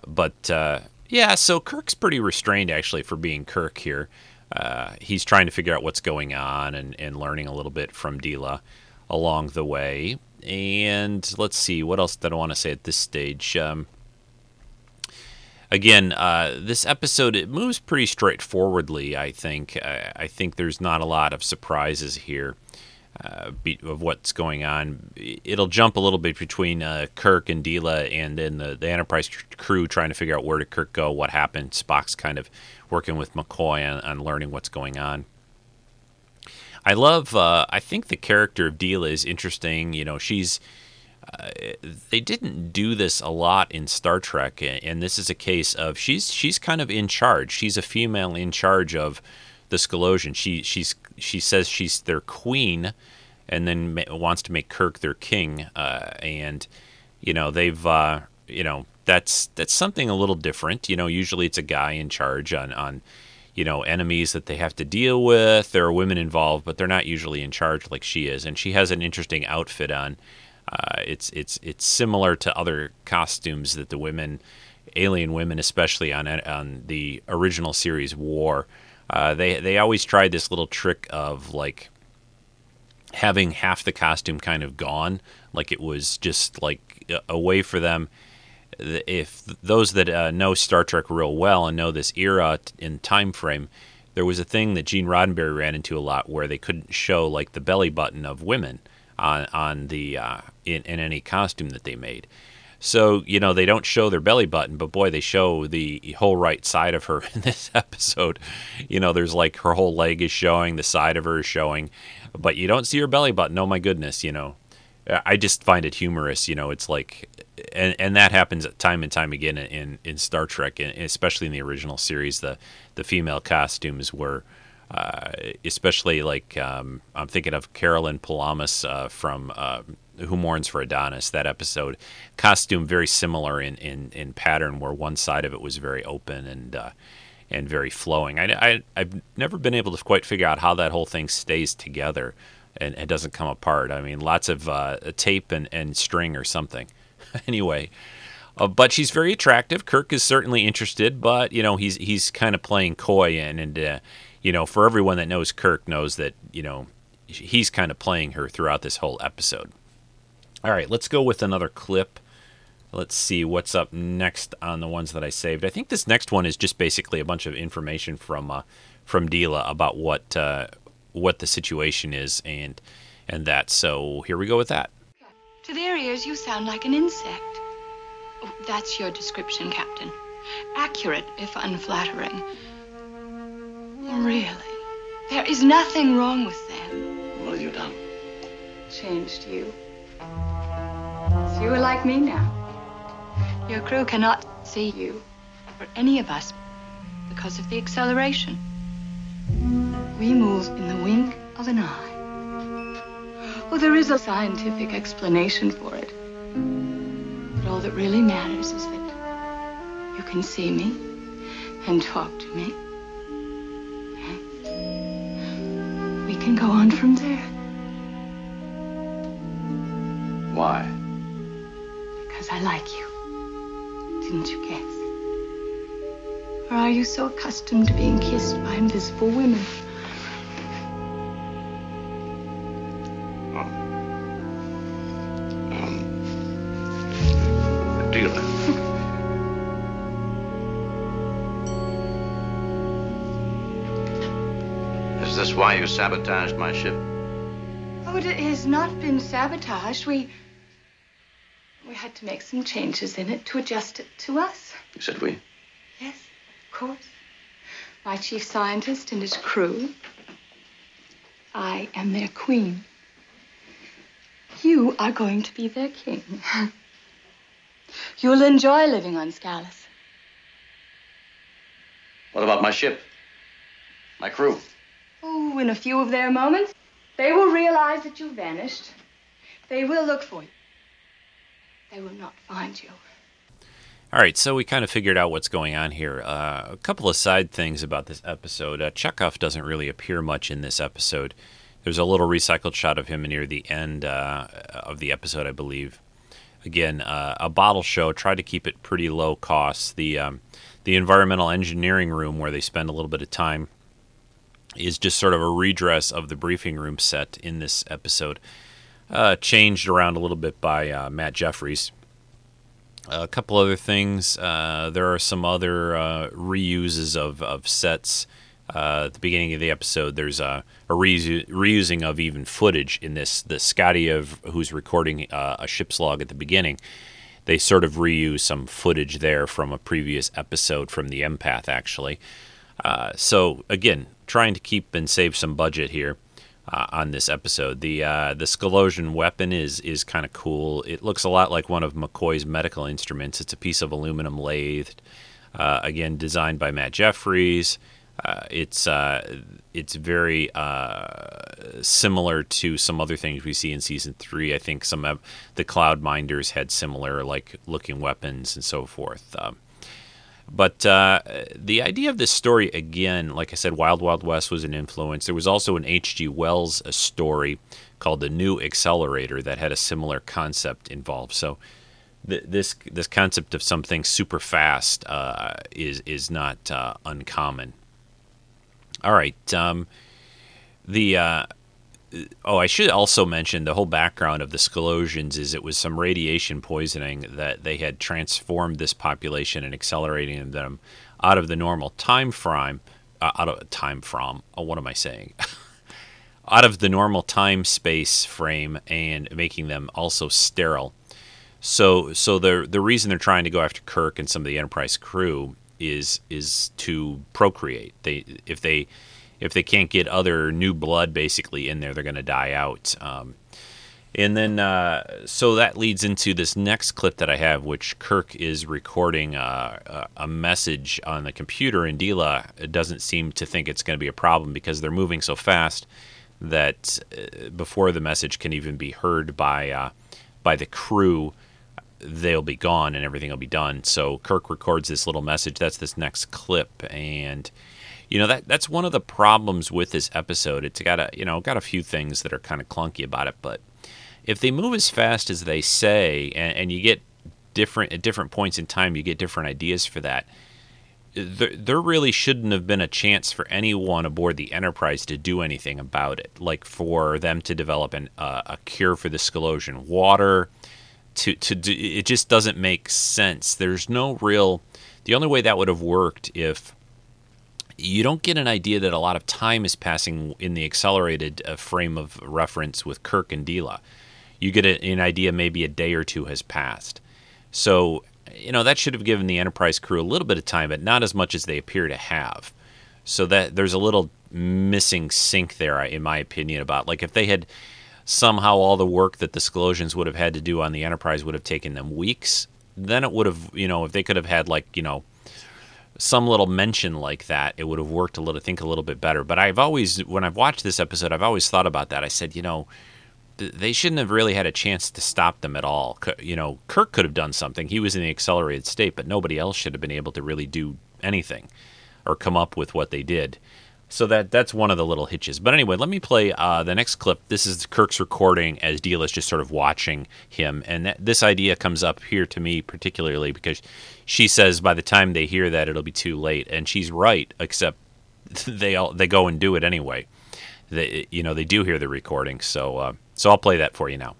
But uh, yeah, so Kirk's pretty restrained actually for being Kirk here. Uh, he's trying to figure out what's going on and, and learning a little bit from Deela along the way. And let's see, what else did I want to say at this stage? Um, again, uh, this episode it moves pretty straightforwardly. I think. I, I think there's not a lot of surprises here uh, be, of what's going on. It'll jump a little bit between uh, Kirk and Deela, and then the, the Enterprise crew trying to figure out where did Kirk go, what happened. Spock's kind of working with McCoy on, on learning what's going on. I love. Uh, I think the character of Deela is interesting. You know, she's. Uh, they didn't do this a lot in Star Trek, and this is a case of she's she's kind of in charge. She's a female in charge of the Scalosian. She she's she says she's their queen, and then ma- wants to make Kirk their king. Uh, and you know they've uh, you know that's that's something a little different. You know, usually it's a guy in charge on on you know enemies that they have to deal with. There are women involved, but they're not usually in charge like she is. And she has an interesting outfit on. Uh, it's it's it's similar to other costumes that the women, alien women especially on on the original series wore. Uh, they they always tried this little trick of like having half the costume kind of gone, like it was just like a way for them. If those that uh, know Star Trek real well and know this era in time frame, there was a thing that Gene Roddenberry ran into a lot where they couldn't show like the belly button of women on on the uh, in, in any costume that they made. So, you know, they don't show their belly button, but boy, they show the whole right side of her in this episode. You know, there's like her whole leg is showing, the side of her is showing, but you don't see her belly button. Oh my goodness, you know. I just find it humorous, you know. It's like, and, and that happens time and time again in, in Star Trek, and especially in the original series. The the female costumes were, uh, especially like um, I'm thinking of Carolyn Palamas uh, from uh, who Mourns for Adonis, that episode. Costume very similar in, in, in pattern, where one side of it was very open and uh, and very flowing. I, I, have never been able to quite figure out how that whole thing stays together and, and doesn't come apart. I mean, lots of uh, tape and, and string or something. anyway, uh, but she's very attractive. Kirk is certainly interested, but you know he's he's kind of playing coy and and uh, you know for everyone that knows Kirk knows that you know he's kind of playing her throughout this whole episode. All right, let's go with another clip. Let's see what's up next on the ones that I saved. I think this next one is just basically a bunch of information from uh, from Deela about what uh, what the situation is and and that. So here we go with that. To their ears, you sound like an insect. Oh, that's your description, Captain. Accurate, if unflattering. Really, there is nothing wrong with them. What have you done? Changed you. You are like me now. Your crew cannot see you, or any of us, because of the acceleration. We move in the wink of an eye. Oh, there is a scientific explanation for it. But all that really matters is that you can see me and talk to me. We can go on from there. Why? Because I like you. Didn't you guess? Or are you so accustomed to being kissed by invisible women? Oh. Um. Is this why you sabotaged my ship? Oh, it has not been sabotaged. We we had to make some changes in it to adjust it to us. You said we? Yes, of course. My chief scientist and his crew. I am their queen. You are going to be their king. You'll enjoy living on Scalos. What about my ship? My crew? Oh, in a few of their moments, they will realize that you've vanished. They will look for you. They will not find you. All right, so we kind of figured out what's going on here. Uh, a couple of side things about this episode. Uh, Chekov doesn't really appear much in this episode. There's a little recycled shot of him near the end uh, of the episode, I believe. Again, uh, a bottle show. Tried to keep it pretty low cost. The um, the environmental engineering room where they spend a little bit of time is just sort of a redress of the briefing room set in this episode uh, changed around a little bit by uh, Matt Jefferies. A couple other things. Uh, there are some other uh, reuses of, of sets. Uh, at the beginning of the episode, there's a, a reusing of even footage in this. The Scotty of who's recording a ship's log at the beginning. They sort of reuse some footage there from a previous episode from the empath, actually. so again, trying to keep and save some budget here uh, on this episode. The uh, the Scalosian weapon is is kind of cool. It looks a lot like one of McCoy's medical instruments. It's a piece of aluminum lathed, uh, again designed by Matt Jefferies. Uh, it's uh, it's very uh, similar to some other things we see in season three. I think some of the Cloud Minders had similar like looking weapons and so forth. Um, but uh, the idea of this story, again, like I said, Wild Wild West was an influence. There was also an H.G. Wells story called The New Accelerator that had a similar concept involved. So th- this this concept of something super fast uh, is is not uh, uncommon. All right. Um, the uh, oh, I should also mention the whole background of the Scalosians is it was some radiation poisoning that they had transformed this population and accelerating them out of the normal time frame, uh, out of time from. Oh, what am I saying? out of the normal time space frame and making them also sterile. So, so the the reason they're trying to go after Kirk and some of the Enterprise crew is is to procreate. They if they if they can't get other new blood basically in there, they're going to die out. Um, and then, uh, so that leads into this next clip that I have, which Kirk is recording uh, a message on the computer, and Deela doesn't seem to think it's going to be a problem because they're moving so fast that uh, before the message can even be heard by uh, by the crew, they'll be gone and everything will be done. So Kirk records this little message. That's this next clip, and you know that that's one of the problems with this episode. It's got a you know got a few things that are kind of clunky about it, but if they move as fast as they say, and, and you get different at different points in time, you get different ideas for that. There, there really shouldn't have been a chance for anyone aboard the Enterprise to do anything about it, like for them to develop an, uh, a cure for the Scalosian water. To to do, it just doesn't make sense. There's no real. The only way that would have worked if you don't get an idea that a lot of time is passing in the accelerated uh, frame of reference with Kirk and Deela. You get a, an idea maybe a day or two has passed. So, you know, that should have given the Enterprise crew a little bit of time, but not as much as they appear to have. So that there's a little missing sync there, in my opinion, about like if they had somehow all the work that the Scalosians would have had to do on the Enterprise would have taken them weeks, then it would have, you know, if they could have had like, you know, some little mention like that, it would have worked a little, think a little bit better. But I've always, when I've watched this episode, I've always thought about that. I said, you know, they shouldn't have really had a chance to stop them at all. You know, Kirk could have done something. He was in the accelerated state, but nobody else should have been able to really do anything or come up with what they did. So that that's one of the little hitches. But anyway, let me play uh, the next clip. This is Kirk's recording as Deela's just sort of watching him, and that, this idea comes up here to me particularly because she says by the time they hear that it'll be too late, and she's right. Except they all they go and do it anyway. They you know they do hear the recording, so uh, so I'll play that for you now.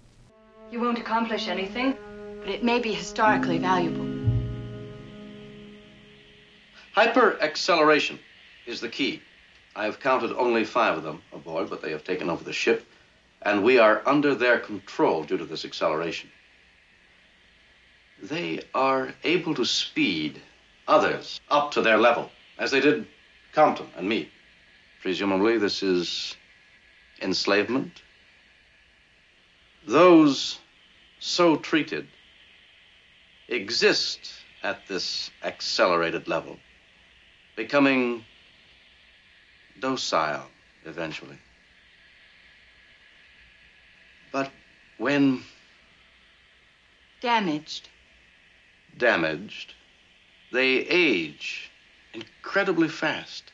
You won't accomplish anything, but it may be historically valuable. Hyper acceleration is the key. I have counted only five of them aboard, but they have taken over the ship, and we are under their control due to this acceleration. They are able to speed others up to their level, as they did Compton and me. Presumably, this is enslavement. Those so treated exist at this accelerated level, becoming docile eventually. But when damaged, damaged, they age incredibly fast,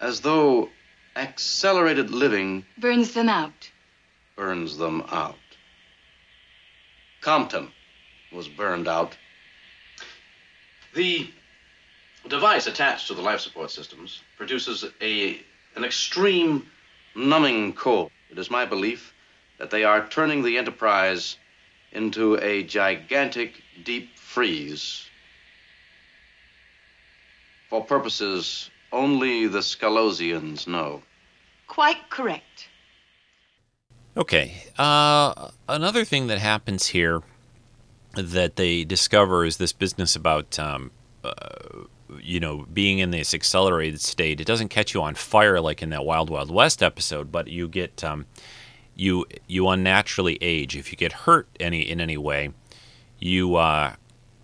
as though accelerated living burns them out. Burns them out. Compton was burned out. The device attached to the life support systems produces a, an extreme numbing cold. It is my belief that they are turning the Enterprise into a gigantic deep freeze for purposes only the Scalosians know. Quite correct. Okay. Uh, another thing that happens here that they discover is this business about um, uh, you know, being in this accelerated state, it doesn't catch you on fire like in that Wild Wild West episode, but you get um, you you unnaturally age. If you get hurt any in any way, you uh,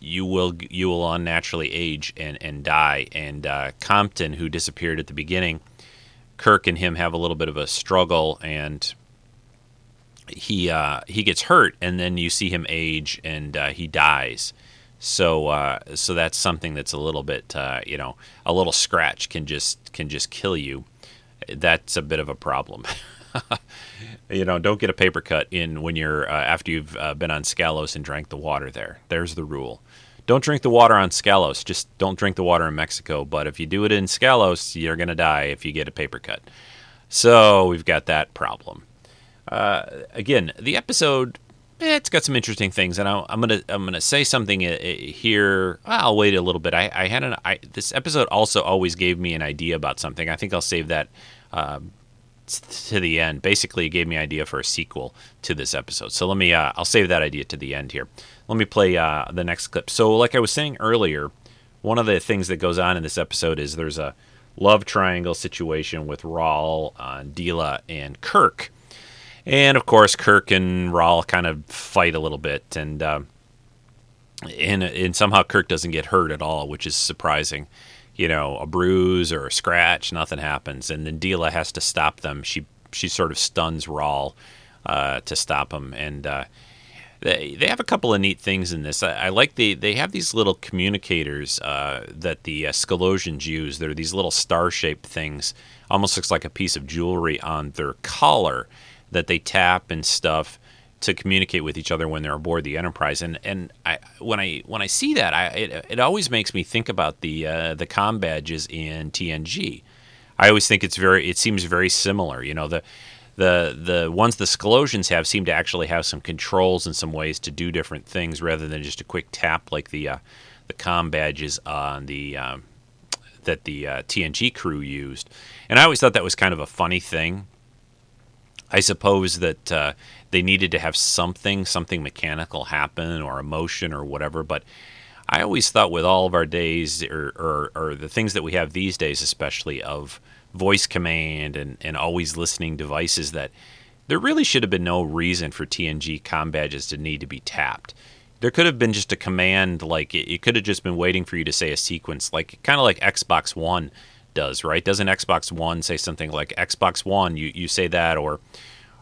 you will you will unnaturally age and and die. And uh, Compton, who disappeared at the beginning, Kirk and him have a little bit of a struggle, and he uh, he gets hurt, and then you see him age, and uh, he dies. So uh, so that's something that's a little bit uh, you know a little scratch can just can just kill you. That's a bit of a problem. you know, don't get a paper cut in when you're uh, after you've uh, been on Scalos and drank the water there. There's the rule. don't drink the water on Scalos. Just don't drink the water in Mexico. But if you do it in Scalos, you're to die if you get a paper cut. So we've got that problem. Uh, again, the episode it's got some interesting things, and I, am gonna I'm gonna say something uh, uh, here. I'll wait a little bit. I, I had an I, this episode also always gave me an idea about something. I think I'll save that um, to the end. Basically, it gave me an idea for a sequel to this episode. So let me uh, I'll save that idea to the end here. Let me play uh, the next clip. So, like I was saying earlier, one of the things that goes on in this episode is there's a love triangle situation with Rawl, uh, Deela, and Kirk. And of course, Kirk and Rawl kind of fight a little bit, and uh, and and somehow Kirk doesn't get hurt at all, which is surprising. You know, a bruise or a scratch, nothing happens, and then Deela has to stop them. She she sort of stuns Rawl uh, to stop him, and uh, they, they have a couple of neat things in this. I, I like the they have these little communicators uh, that the uh, use. They're these little star shaped things, almost looks like a piece of jewelry on their collar that they tap and stuff to communicate with each other when they're aboard the Enterprise. And and I when I when I see that, I it, it always makes me think about the uh, the com badges in TNG. I always think it's very it seems very similar. You know the the the ones the Scalosians have seem to actually have some controls and some ways to do different things rather than just a quick tap like the uh, the com badges on the um, that the uh, TNG crew used. And I always thought that was kind of a funny thing. I suppose that uh, they needed to have something, something mechanical happen or emotion or whatever. But I always thought with all of our days or, or, or the things that we have these days, especially of voice command and, and always listening devices that there really should have been no reason for TNG com badges to need to be tapped. There could have been just a command, like it, it could have just been waiting for you to say a sequence, like kind of like Xbox One does, right? Doesn't Xbox One say something like Xbox One? You you say that, or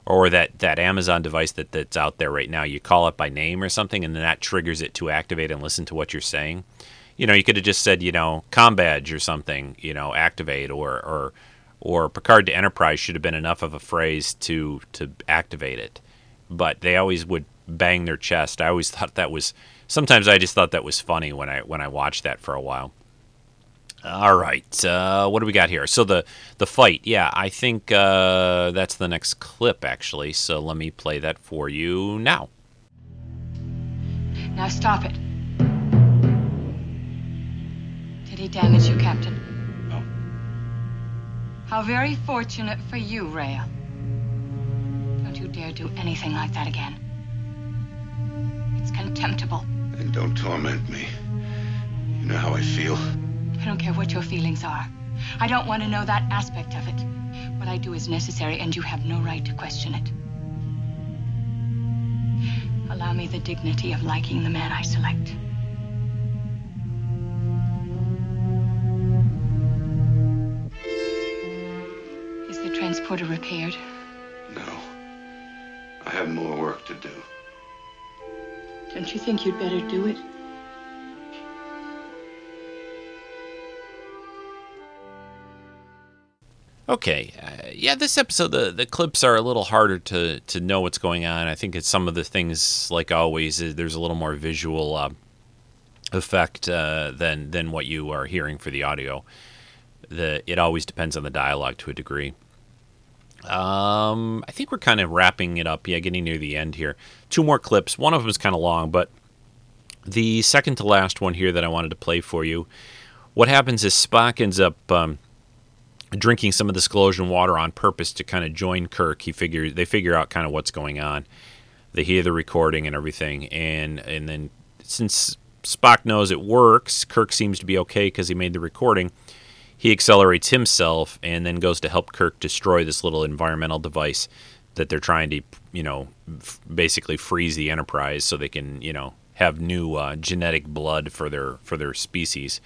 or that that Amazon device that that's out there right now. You call it by name or something, and then that triggers it to activate and listen to what you're saying you know, you could have just said, you know, com badge or something, you know, activate or or or Picard to Enterprise should have been enough of a phrase to to activate it. But they always would bang their chest. I always thought that was sometimes I just thought that was funny when I when I watched that for a while. All right, uh, what do we got here? So the the fight, yeah, I think uh, that's the next clip actually. So let me play that for you now. Now stop it. Did he damage you, Captain? No. How very fortunate for you, Rhea. Don't you dare do anything like that again. It's contemptible. Then don't torment me. You know how I feel. I don't care what your feelings are. I don't want to know that aspect of it. What I do is necessary, and you have no right to question it. Allow me the dignity of liking the man I select. Is the transporter repaired? No. I have more work to do. Don't you think you'd better do it? Okay, uh, yeah, this episode the the clips are a little harder to to know what's going on. I think it's some of the things, like always, there's a little more visual uh, effect uh, than than what you are hearing for the audio. The it always depends on the dialogue to a degree. Um, I think we're kind of wrapping it up. Yeah, getting near the end here. Two more clips. One of them is kind of long, but the second to last one here that I wanted to play for you. What happens is Spock ends up um, drinking some of the Scalosian water on purpose to kind of join Kirk. He figure they figure out kind of what's going on. They hear the recording and everything, and and then since Spock knows it works, Kirk seems to be okay because he made the recording he accelerates himself and then goes to help Kirk destroy this little environmental device that they're trying to, you know, f- basically freeze the Enterprise so they can, you know, have new uh, genetic blood for their for their species.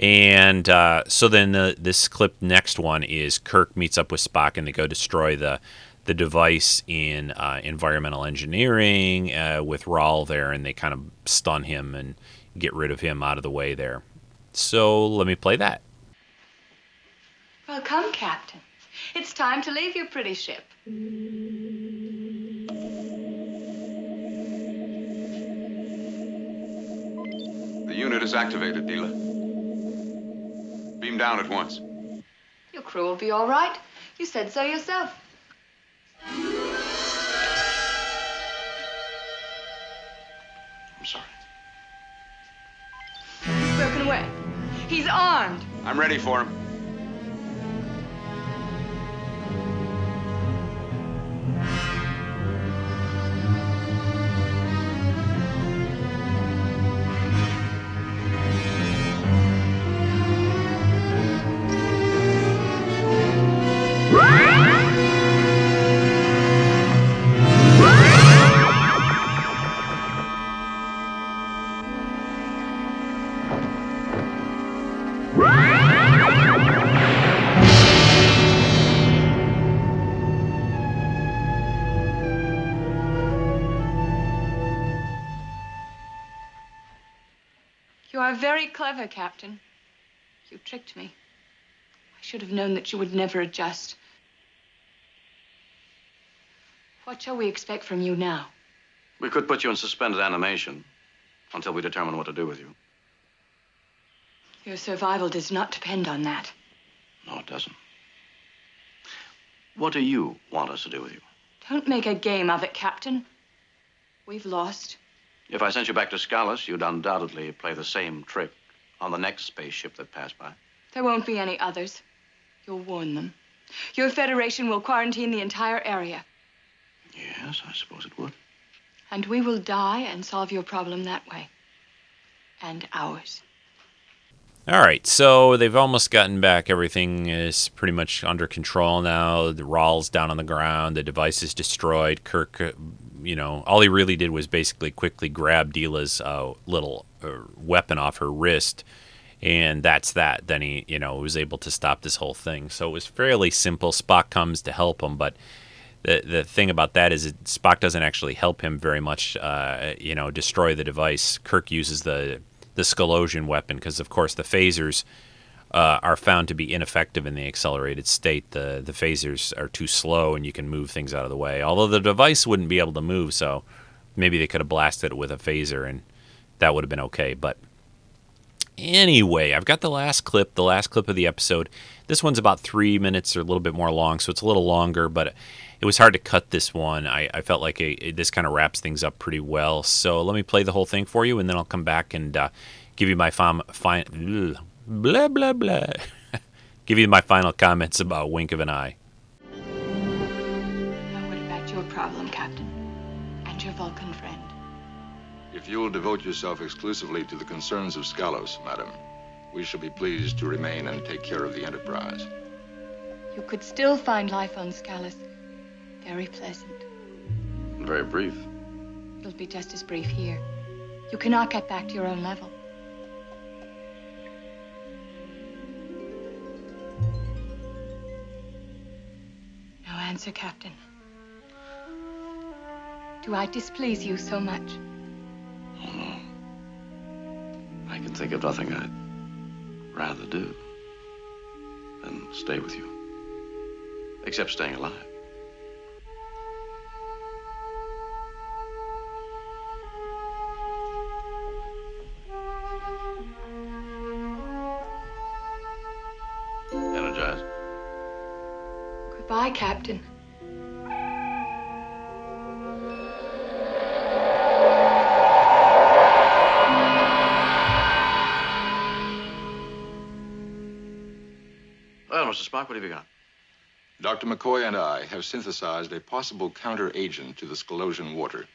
And uh, so then the, this clip next one is Kirk meets up with Spock and they go destroy the the device in uh, environmental engineering uh, with Rawl there, and they kind of stun him and get rid of him out of the way there. So let me play that. Well, come, Captain. It's time to leave your pretty ship. The unit is activated, Deela. Down at once. Your crew will be all right. You said so yourself. I'm sorry. He's broken away. He's armed. I'm ready for him. Very clever, Captain. You tricked me. I should have known that you would never adjust. What shall we expect from you now? We could put you in suspended animation until we determine what to do with you. Your survival does not depend on that. No, it doesn't. What do you want us to do with you? Don't make a game of it, Captain. We've lost. If I sent you back to Scalos, you'd undoubtedly play the same trick on the next spaceship that passed by. There won't be any others. You'll warn them. Your Federation will quarantine the entire area. Yes, I suppose it would. And we will die and solve your problem that way. And ours. All right, so they've almost gotten back. Everything is pretty much under control now. The Rahl's down on the ground. The device is destroyed. Kirk, uh, you know, all he really did was basically quickly grab Deela's uh, little uh, weapon off her wrist, and that's that. Then he, you know, was able to stop this whole thing. So it was fairly simple. Spock comes to help him, but the the thing about that is that Spock doesn't actually help him very much. Uh, you know, destroy the device. Kirk uses the the Scalosian weapon because, of course, the phasers uh, are found to be ineffective in the accelerated state. The the phasers are too slow, and you can move things out of the way. Although the device wouldn't be able to move, so maybe they could have blasted it with a phaser, and that would have been okay. But anyway, I've got the last clip, the last clip of the episode. This one's about three minutes or a little bit more long, so it's a little longer, but it was hard to cut this one. I, I felt like a, this kind of wraps things up pretty well. So let me play the whole thing for you, and then I'll come back and uh, give you my fam- fine, blah blah blah, give you my final comments about Wink of an Eye. Now, what about your problem, Captain? And your Vulcan friend? If you'll devote yourself exclusively to the concerns of Scalos, madam, we shall be pleased to remain and take care of the Enterprise. You could still find life on Scalos very pleasant. Very brief. It'll be just as brief here. You cannot get back to your own level. No answer, Captain. Do I displease you so much? Oh, no. I can think of nothing I'd rather do than stay with you. Except staying alive. Goodbye, Captain. Well, Mr. Spock, what have you got? Dr. McCoy and I have synthesized a possible counteragent to the Scalosian water.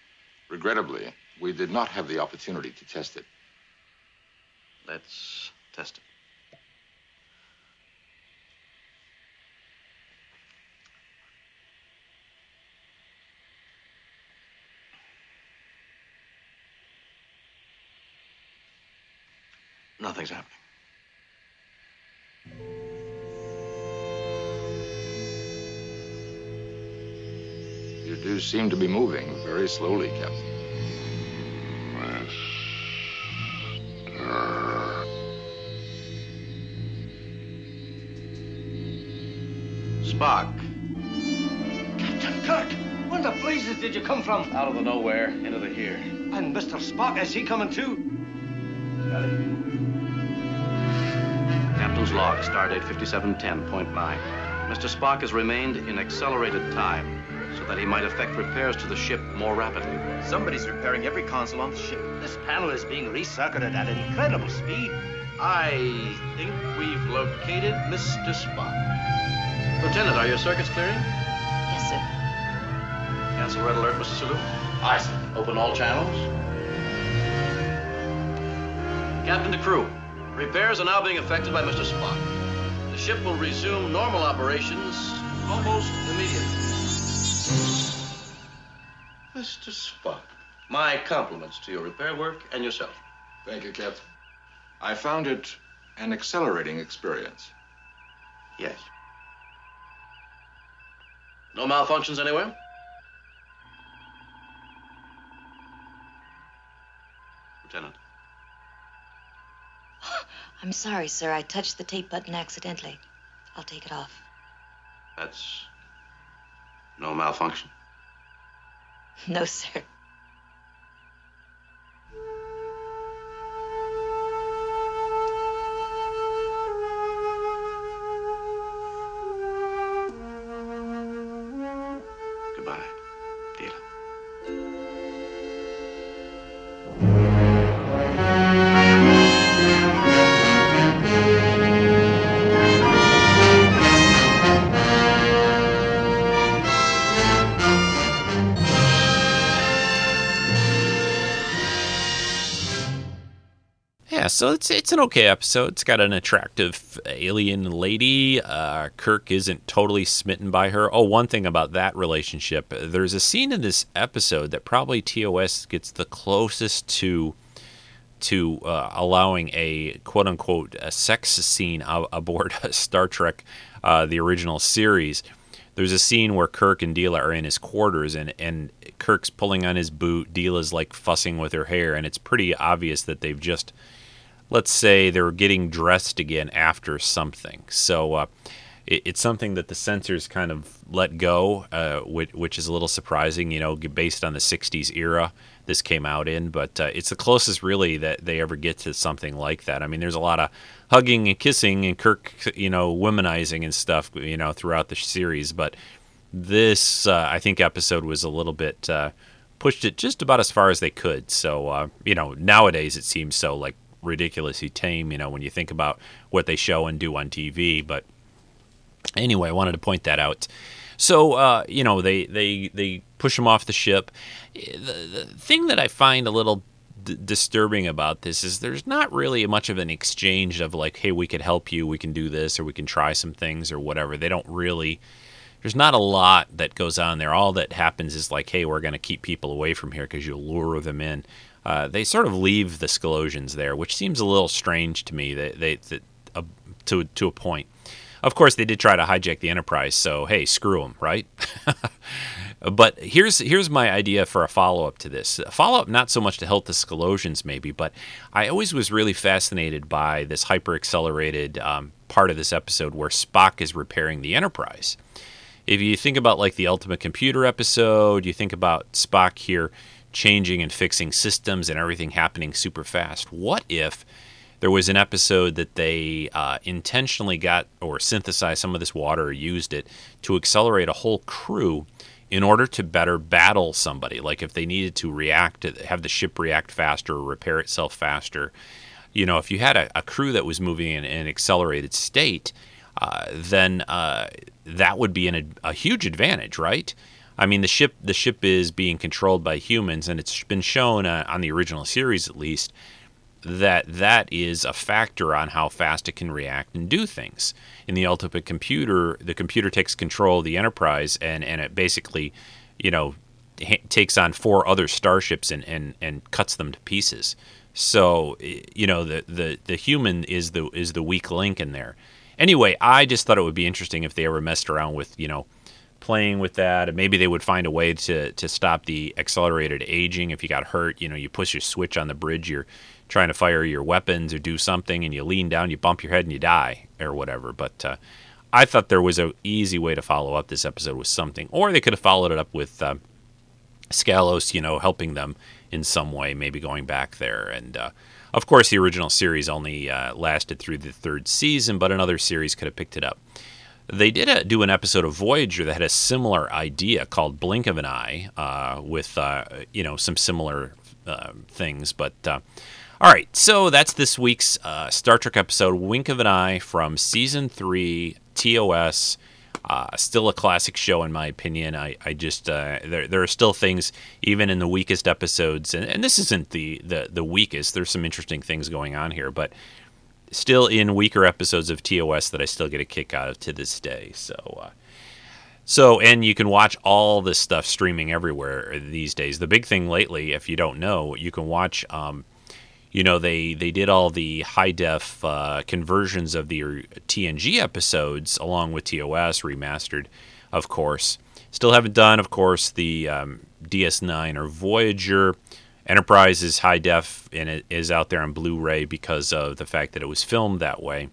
Regrettably, we did not have the opportunity to test it. Let's test it. Nothing's happening. You do seem to be moving very slowly, Captain. Spock. Captain Kirk, where the blazes did you come from? Out of the nowhere, into the here. And Mr. Spock, is he coming too? Captain's log, stardate 5710.9. Mr. Spock has remained in accelerated time so that he might effect repairs to the ship more rapidly. Somebody's repairing every console on the ship. This panel is being recircuited at an incredible speed. I think we've located Mr. Spock. Lieutenant, are your circuits clearing? Yes, sir. Cancel red alert, Mr. Sulu. Aye, sir. Open all channels. Captain to crew. Repairs are now being effected by Mr. Spock. The ship will resume normal operations almost immediately. Mr. Spock, my compliments to your repair work and yourself. Thank you, Captain. I found it an accelerating experience. Yes. No malfunctions anywhere? Lieutenant. I'm sorry, sir. I touched the tape button accidentally. I'll take it off. That's no malfunction. No, sir. So it's it's an okay episode. It's got an attractive alien lady. Uh, Kirk isn't totally smitten by her. Oh, one thing about that relationship, there's a scene in this episode that probably TOS gets the closest to to uh, allowing a quote unquote a sex scene aboard Star Trek, uh, the original series. There's a scene where Kirk and Deela are in his quarters, and, and Kirk's pulling on his boot. Deela's like fussing with her hair, and it's pretty obvious that they've just, let's say, they're getting dressed again after something. So uh, it, it's something that the censors kind of let go, uh, which, which is a little surprising, you know, based on the 60s era this came out in. But uh, it's the closest, really, that they ever get to something like that. I mean, there's a lot of hugging and kissing and Kirk, you know, womanizing and stuff, you know, throughout the series. But this, uh, I think, episode was a little bit uh, pushed it just about as far as they could. So, uh, you know, nowadays it seems so like ridiculously tame, you know, when you think about what they show and do on TV. But anyway, I wanted to point that out. So, uh, you know, they, they, they push him off the ship. The, the thing that I find a little d- disturbing about this is there's not really much of an exchange of like, hey, we could help you, we can do this, or we can try some things, or whatever. They don't really. There's not a lot that goes on there. All that happens is like, hey, we're going to keep people away from here because you lure them in. Uh, they sort of leave the Scalosians there, which seems a little strange to me. That they, that uh, to to a point. Of course, they did try to hijack the Enterprise, so hey, screw them, right? but here's here's my idea for a follow up to this. A follow up, not so much to help the Scalosians, maybe, but I always was really fascinated by this hyper accelerated um, part of this episode where Spock is repairing the Enterprise. If you think about like the Ultimate Computer episode, you think about Spock here changing and fixing systems and everything happening super fast. What if there was an episode that they uh, intentionally got or synthesized some of this water or used it to accelerate a whole crew in order to better battle somebody? Like if they needed to react, have the ship react faster or repair itself faster. You know, if you had a, a crew that was moving in an accelerated state, uh, then uh, that would be an, a huge advantage, right? I mean, the ship the ship is being controlled by humans, and it's been shown uh, on the original series, at least, that that is a factor on how fast it can react and do things. In the ultimate computer, the computer takes control of the Enterprise, and and it basically, you know, ha- takes on four other starships and and and cuts them to pieces. So you know, the the the human is the is the weak link in there. Anyway, I just thought it would be interesting if they ever messed around with you know playing with that and maybe they would find a way to to stop the accelerated aging. If you got hurt you know you push your switch on the bridge you're trying to fire your weapons or do something and you lean down you bump your head and you die or whatever. But uh, i thought there was a easy way to follow up this episode with something or they could have followed it up with uh, scalos you know helping them in some way maybe going back there. And uh, Of course, the original series only uh, lasted through the third season, but another series could have picked it up. They did a, do an episode of Voyager that had a similar idea called Blink of an Eye, uh, with uh, you know some similar uh, things. But uh, all right, so that's this week's uh, Star Trek episode, Wink of an Eye from season three, TOS. Uh, still a classic show in my opinion. I, I just uh, there there are still things even in the weakest episodes, and, and this isn't the, the the weakest. There's some interesting things going on here, but still in weaker episodes of TOS that I still get a kick out of to this day. So. Uh, so, and you can watch all this stuff streaming everywhere these days. The big thing lately, if you don't know, you can watch um, you know they they did all the high def uh, conversions of the TNG episodes along with TOS remastered, of course. Still haven't done, of course, the um, DS9 or Voyager. Enterprise is high def and it is out there on Blu-ray because of the fact that it was filmed that way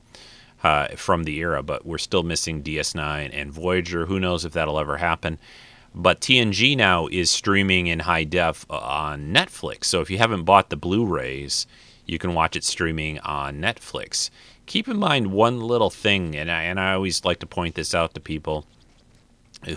uh, from the era. But we're still missing DS9 and Voyager. Who knows if that'll ever happen? But TNG now is streaming in high def uh, on Netflix. So if you haven't bought the Blu rays, you can watch it streaming on Netflix. Keep in mind one little thing, and I, and I always like to point this out to people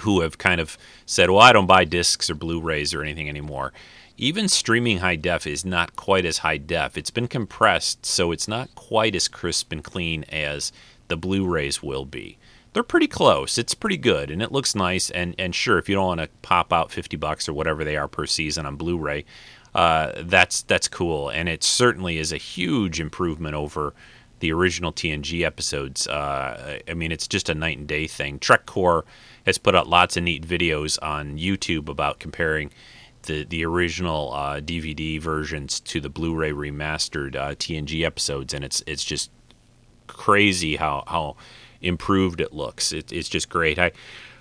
who have kind of said, well, I don't buy discs or Blu rays or anything anymore. Even streaming high def is not quite as high def. It's been compressed, so it's not quite as crisp and clean as the Blu rays will be they're pretty close. It's pretty good and it looks nice. And, and sure, if you don't want to pop out 50 bucks or whatever they are per season on Blu ray, uh, that's, that's cool. And it certainly is a huge improvement over the original TNG episodes. Uh, I mean, it's just a night and day thing. Trek Core has put out lots of neat videos on YouTube about comparing the the original uh, DVD versions to the Blu-ray remastered uh, TNG episodes, and it's it's just crazy how how improved it looks. It, it's just great. I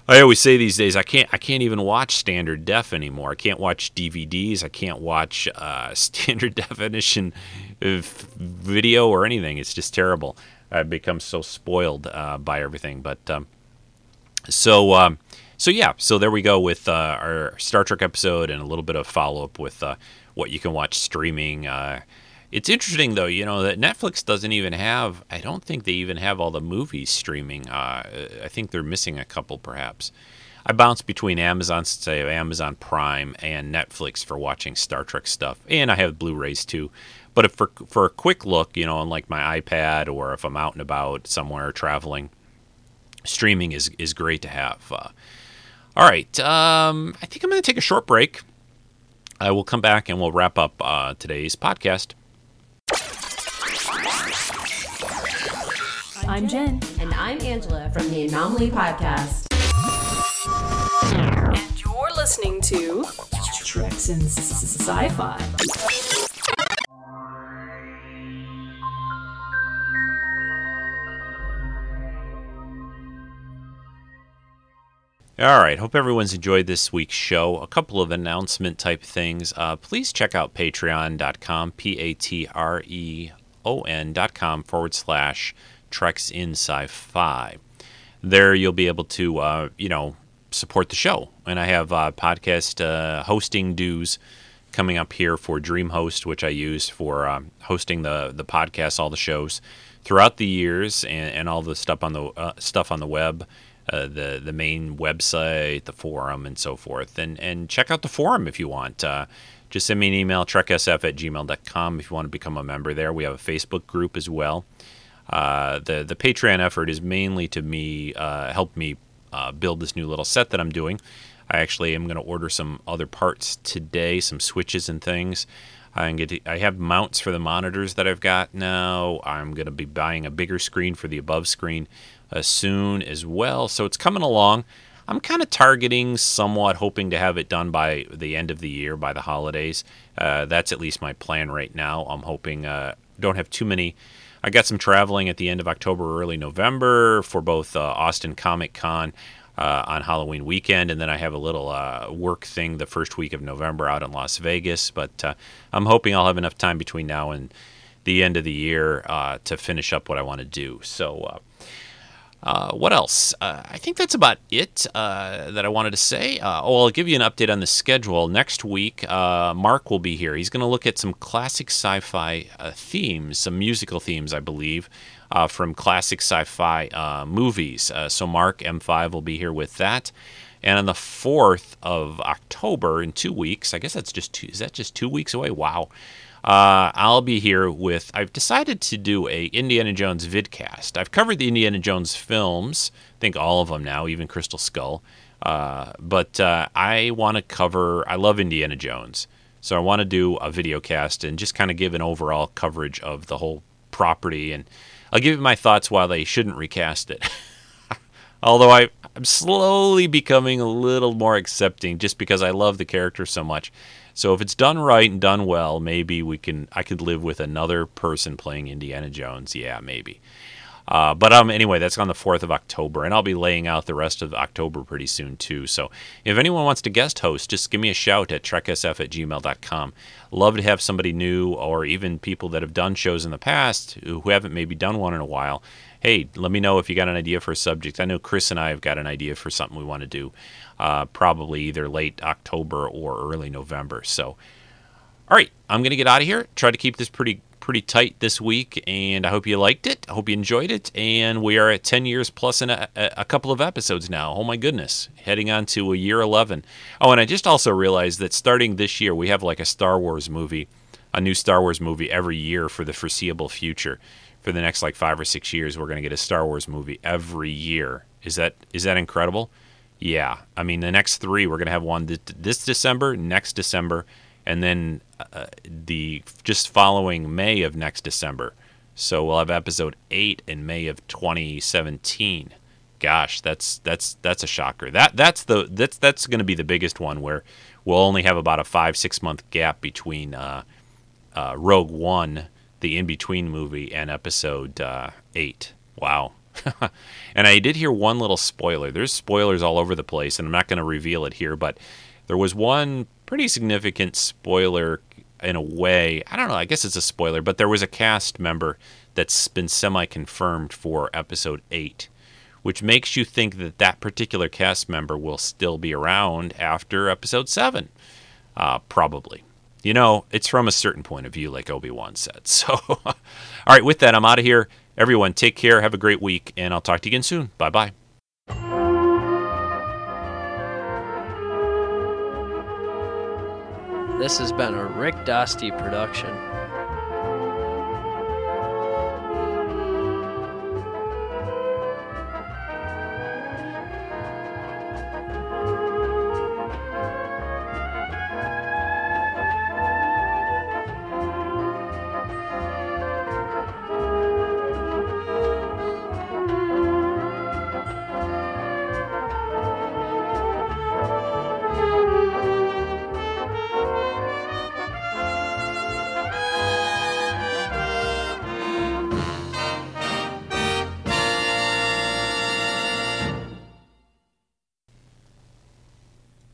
I always say these days I can't I can't even watch standard def anymore. I can't watch DVDs. I can't watch uh, standard definition video or anything. It's just terrible. I've become so spoiled uh, by everything. But um, so um, so yeah. So there we go with uh, our Star Trek episode and a little bit of follow up with uh, what you can watch streaming. Uh, it's interesting though, you know, that Netflix doesn't even have. I don't think they even have all the movies streaming. Uh, I think they're missing a couple, perhaps. I bounce between Amazon, say Amazon Prime and Netflix for watching Star Trek stuff, and I have Blu-rays too. But if for for a quick look, you know, on like my iPad or if I'm out and about somewhere traveling, streaming is is great to have. Uh, all right, um, I think I'm going to take a short break. I will come back and we'll wrap up uh, today's podcast. I'm Jen. And I'm Angela from the Anomaly Podcast. And you're listening to Treks in Sci Fi. All right. Hope everyone's enjoyed this week's show. A couple of announcement type things. Uh, please check out patreon.com, P A T R E O N.com forward slash Treks in Sci-Fi. There you'll be able to, uh, you know, support the show. And I have uh, podcast uh, hosting dues coming up here for DreamHost, which I use for um, hosting the the podcast, all the shows throughout the years, and, and all the stuff on the uh, stuff on the web. Uh, the the main website, the forum, and so forth. And and check out the forum if you want. Uh, just send me an email, treksf at gmail.com if you want to become a member there. We have a Facebook group as well. Uh, the the Patreon effort is mainly to me uh, help me uh, build this new little set that I'm doing. I actually am going to order some other parts today, some switches and things. I get to, I have mounts for the monitors that I've got now. I'm going to be buying a bigger screen for the above screen uh, soon as well. So it's coming along. I'm kind of targeting, somewhat hoping to have it done by the end of the year, by the holidays. Uh, that's at least my plan right now. I'm hoping uh, don't have too many I got some traveling at the end of October, early November for both uh, Austin Comic Con uh, on Halloween weekend, and then I have a little uh, work thing the first week of November out in Las Vegas. But uh, I'm hoping I'll have enough time between now and the end of the year to finish up what I want to do. So. Uh, what else? Uh, I think that's about it uh, that I wanted to say. Uh, oh, I'll give you an update on the schedule. Next week, uh, Mark will be here. He's going to look at some classic sci fi themes, some musical themes, I believe, from classic sci fi movies. so, Mark M5 will be here with that. And on the 4th of October, in two weeks, I guess that's just two, is that just two weeks away? Wow. Uh, I'll be here with. I've decided to do a Indiana Jones vidcast. I've covered the Indiana Jones films, I think all of them now, even Crystal Skull. Uh, but uh, I want to cover. I love Indiana Jones, so I want to do a video cast and just kind of give an overall coverage of the whole property. And I'll give you my thoughts why they shouldn't recast it. Although I, I'm slowly becoming a little more accepting, just because I love the character so much. So if it's done right and done well, maybe we can. I could live with another person playing Indiana Jones. Yeah, maybe. Uh, but um, anyway, that's on the 4th of October, and I'll be laying out the rest of October pretty soon, too. So if anyone wants to guest host, just give me a shout at treksf at gmail.com. Love to have somebody new or even people that have done shows in the past who haven't maybe done one in a while. Hey, let me know if you got an idea for a subject. I know Chris and I have got an idea for something we want to do uh, probably either late October or early November. So, all right, I'm going to get out of here. Try to keep this pretty pretty tight this week, and I hope you liked it. I hope you enjoyed it. And we are at 10 years plus in a, a couple of episodes now. Oh my goodness, heading on to a year 11. Oh, and I just also realized that starting this year, we have like a Star Wars movie, a new Star Wars movie every year for the foreseeable future. For the next like five or six years, we're going to get a Star Wars movie every year. Is that is that incredible? Yeah, I mean the next three we're gonna have one this December, next December, and then uh, the just following May of next December. So we'll have episode eight in May of 2017. Gosh, that's that's that's a shocker. That that's the that's that's going to be the biggest one where we'll only have about a five six month gap between uh, uh, Rogue One, the in between movie, and episode uh, eight. Wow, and I did hear one little spoiler. There's spoilers all over the place, and I'm not going to reveal it here, but there was one pretty significant spoiler in a way. I don't know, I guess it's a spoiler, but there was a cast member that's been semi confirmed for episode 8, which makes you think that that particular cast member will still be around after episode 7. Uh, probably. You know, it's from a certain point of view, like Obi Wan said. So, all right, with that, I'm out of here. Everyone, take care. Have a great week, and I'll talk to you again soon. Bye bye. This has been a Rick Dosty production.